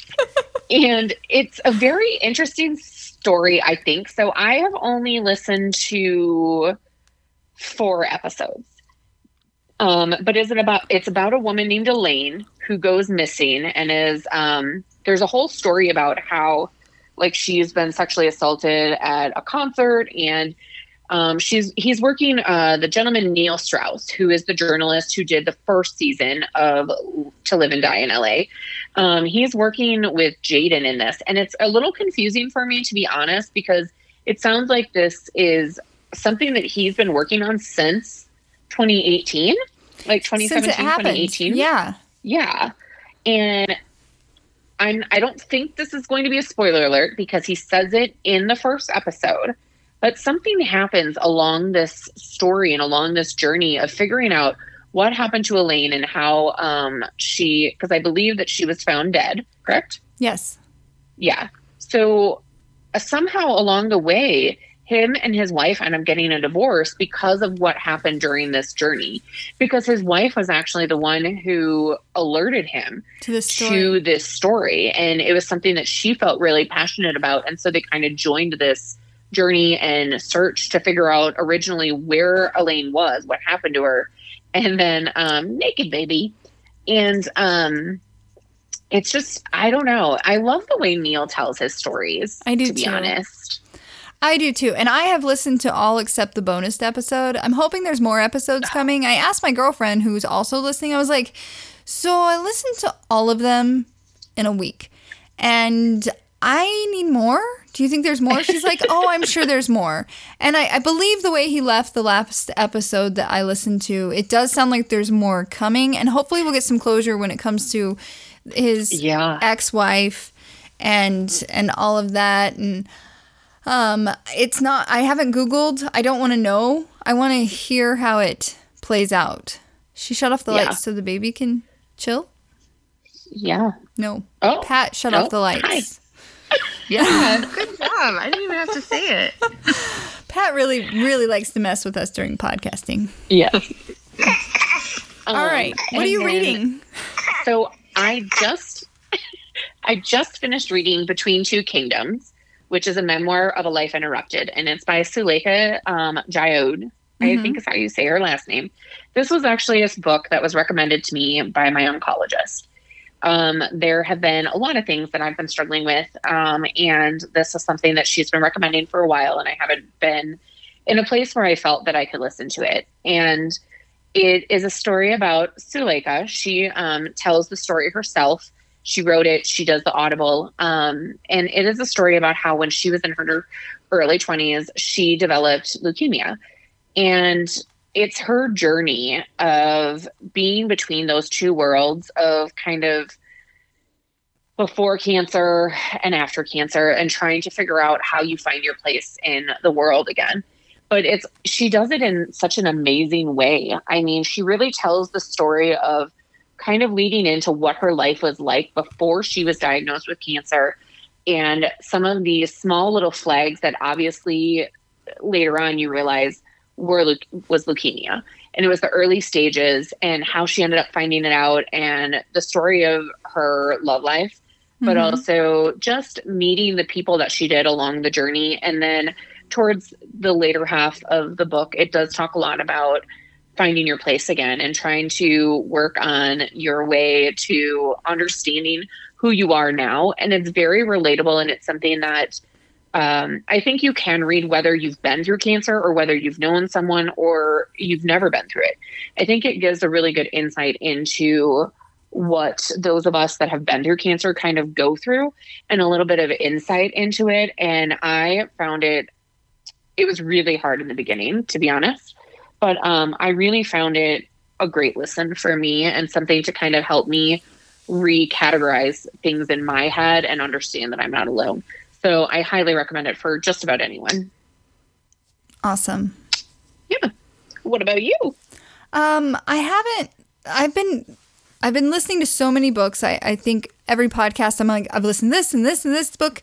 and it's a very interesting story, I think. So I have only listened to four episodes. Um, but is it about it's about a woman named Elaine who goes missing and is um there's a whole story about how like she's been sexually assaulted at a concert and um, she's he's working uh, the gentleman Neil Strauss, who is the journalist who did the first season of To Live and Die in LA. Um, he's working with Jaden in this, and it's a little confusing for me to be honest because it sounds like this is something that he's been working on since 2018, like 2017, 2018. Yeah. Yeah. And I'm I don't think this is going to be a spoiler alert because he says it in the first episode. But something happens along this story and along this journey of figuring out what happened to Elaine and how um she because I believe that she was found dead, correct? Yes. Yeah. So uh, somehow along the way, him and his wife end up getting a divorce because of what happened during this journey. Because his wife was actually the one who alerted him To the story. to this story. And it was something that she felt really passionate about. And so they kind of joined this journey and search to figure out originally where Elaine was, what happened to her, and then um, naked baby. And um, it's just, I don't know. I love the way Neil tells his stories. I do to be too. honest. I do too. And I have listened to all except the bonus episode. I'm hoping there's more episodes ah. coming. I asked my girlfriend who's also listening, I was like, so I listened to all of them in a week and I need more. Do you think there's more? She's like, oh, I'm sure there's more. And I, I believe the way he left the last episode that I listened to, it does sound like there's more coming. And hopefully we'll get some closure when it comes to his Yeah. ex-wife and and all of that and um it's not i haven't googled. I don't want to know. I want to hear how it plays out. She shut off the Yeah. lights so the baby can chill? Yeah. no. Oh, pat shut oh, off the lights. Yeah, good job. I didn't even have to say it. pat really really likes to mess with us during podcasting. Yeah. all right. What are you reading? So I just I just finished reading Between Two Kingdoms, which is a memoir of a life interrupted, and it's by Suleika um, Jaouad. I Mhm. think is how you say her last name. This was actually a book that was recommended to me by my oncologist. Um, there have been a lot of things that I've been struggling with, um, and this is something that she's been recommending for a while, and I haven't been in a place where I felt that I could listen to it. And it is a story about Suleika. She um, tells the story herself. She wrote it. She does the audible, um, and it is a story about how when she was in her early twenties, she developed leukemia, and it's her journey of being between those two worlds of kind of before cancer and after cancer and trying to figure out how you find your place in the world again but it's she does it in such an amazing way. I mean, she really tells the story of kind of leading into what her life was like before she was diagnosed with cancer and some of these small little flags that obviously later on you realize were was leukemia and it was the early stages and how she ended up finding it out and the story of her love life but Mhm. also just meeting the people that she did along the journey. And then towards the later half of the book, it does talk a lot about finding your place again and trying to work on your way to understanding who you are now. And it's very relatable and it's something that um, I think you can read whether you've been through cancer or whether you've known someone or you've never been through it. I think it gives a really good insight into what those of us that have been through cancer kind of go through and a little bit of insight into it. And I found it, it was really hard in the beginning, to be honest. But um, I really found it a great listen for me and something to kind of help me recategorize things in my head and understand that I'm not alone. So I highly recommend it for just about anyone. Awesome. Yeah. What about you? Um, I haven't. I've been. I've been listening to so many books. I, I think every podcast I'm like I've listened to this and this and this book.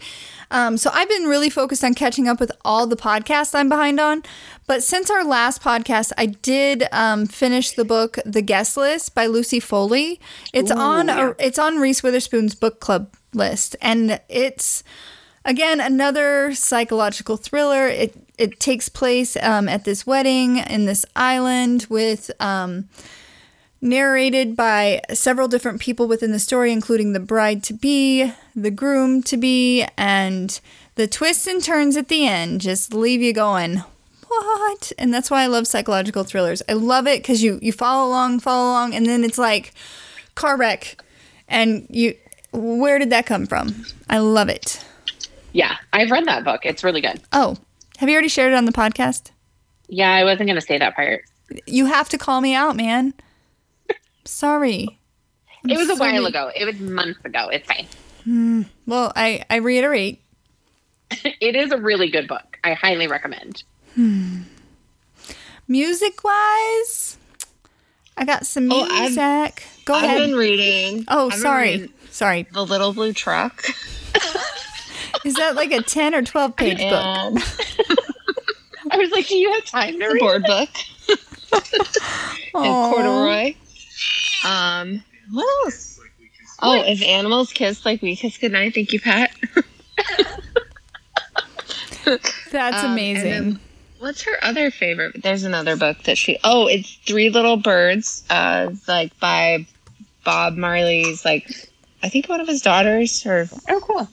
Um, so I've been really focused on catching up with all the podcasts I'm behind on. But since our last podcast, I did um, finish the book The Guest List by Lucy Foley. It's Ooh, on yeah. a, it's on Reese Witherspoon's book club list, and it's again another psychological thriller. It it takes place um, at this wedding in this island with. Um, narrated by several different people within the story, including the bride to be, the groom to be, and the twists and turns at the end just leave you going, what? And that's why I love psychological thrillers. I love it because you you follow along, follow along, and then it's like car wreck, and you where did that come from? I love it. Yeah, I've read that book. It's really good. Oh, have you already shared it on the podcast? Yeah, I wasn't going to say that part. You have to call me out, man. Sorry. It was a while ago. It was months ago. It's fine. Hmm. Well, I, I reiterate, It is a really good book. I highly recommend. Hmm. music wise, I got some Oh, I've- music. Go I've ahead. been reading. oh, I've sorry. reading Sorry. The Little Blue Truck. Is that like a 10 or 12 page book? I was like, do you have time to the read? board book. Aw. and corduroy. Oh, if animals kiss like we kiss goodnight, thank you, Pat. That's Um, amazing. then- What's her other favorite? There's another book that she. Oh, it's Three Little Birds. Uh, like by Bob Marley's like, I think one of his daughters. Or Oh, cool.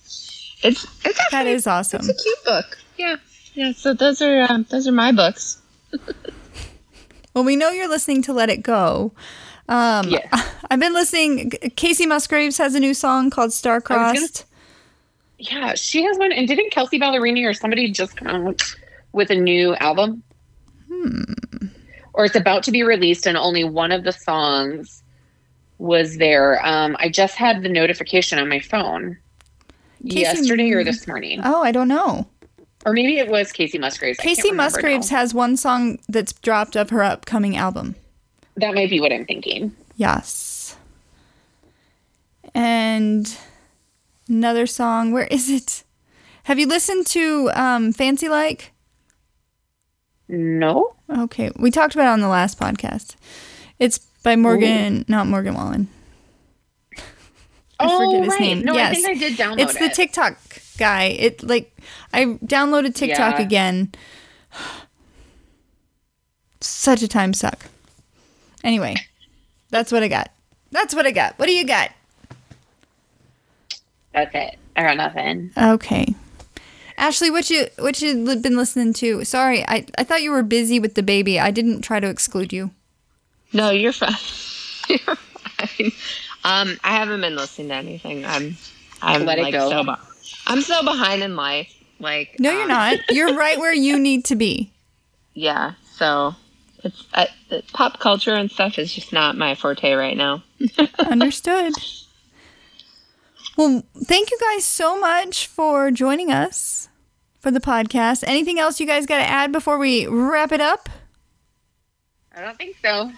it's it's that actually is awesome. it's a cute book. Yeah, yeah. So those are um, those are my books. Well, we know you're listening to Let It Go. Um, Yes. I've been listening. Kacey Musgraves has a new song called Star Crossed. Yeah, she has one. And didn't Kelsea Ballerini or somebody just come out with a new album? Hmm. Or it's about to be released, and only one of the songs was there. Um, I just had the notification on my phone Kacey- yesterday or this morning, Oh, I don't know. or maybe it was Kacey Musgraves. Kacey Musgraves now. has one song that's dropped of her upcoming album. That might be what I'm thinking. Yes. And another song. Where is it? Have you listened to um, Fancy Like? No, Okay, we talked about it on the last podcast. It's by Morgan, not Morgan Wallen. I oh, forget his right. name. No, yes, I think I did download it. it's the. TikTok guy. It like I downloaded TikTok Yeah. again. Such a time suck. Anyway, that's what I got. That's what I got. What do you got? That's it. I got nothing. Okay. Ashley, what you what you been listening to? Sorry, I, I thought you were busy with the baby. I didn't try to exclude you. No, you're fine. you're fine. Um, I haven't been listening to anything. I'm I'm Let it like go. so be- I'm so behind in life. Like No, you're um, not. You're right where you need to be. Yeah, so it's pop culture and stuff is just not my forte right now. Understood. Well, thank you guys so much for joining us for the podcast. Anything else you guys got to add before we wrap it up? I don't think so.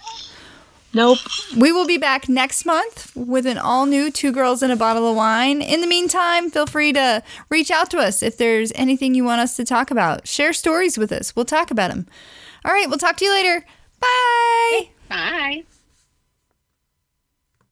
Nope. We will be back next month with an all new Two Girls and a Bottle of Wine. In the meantime, feel free to reach out to us if there's anything you want us to talk about. Share stories with us, we'll talk about them. All right, we'll talk to you later. Bye. Bye.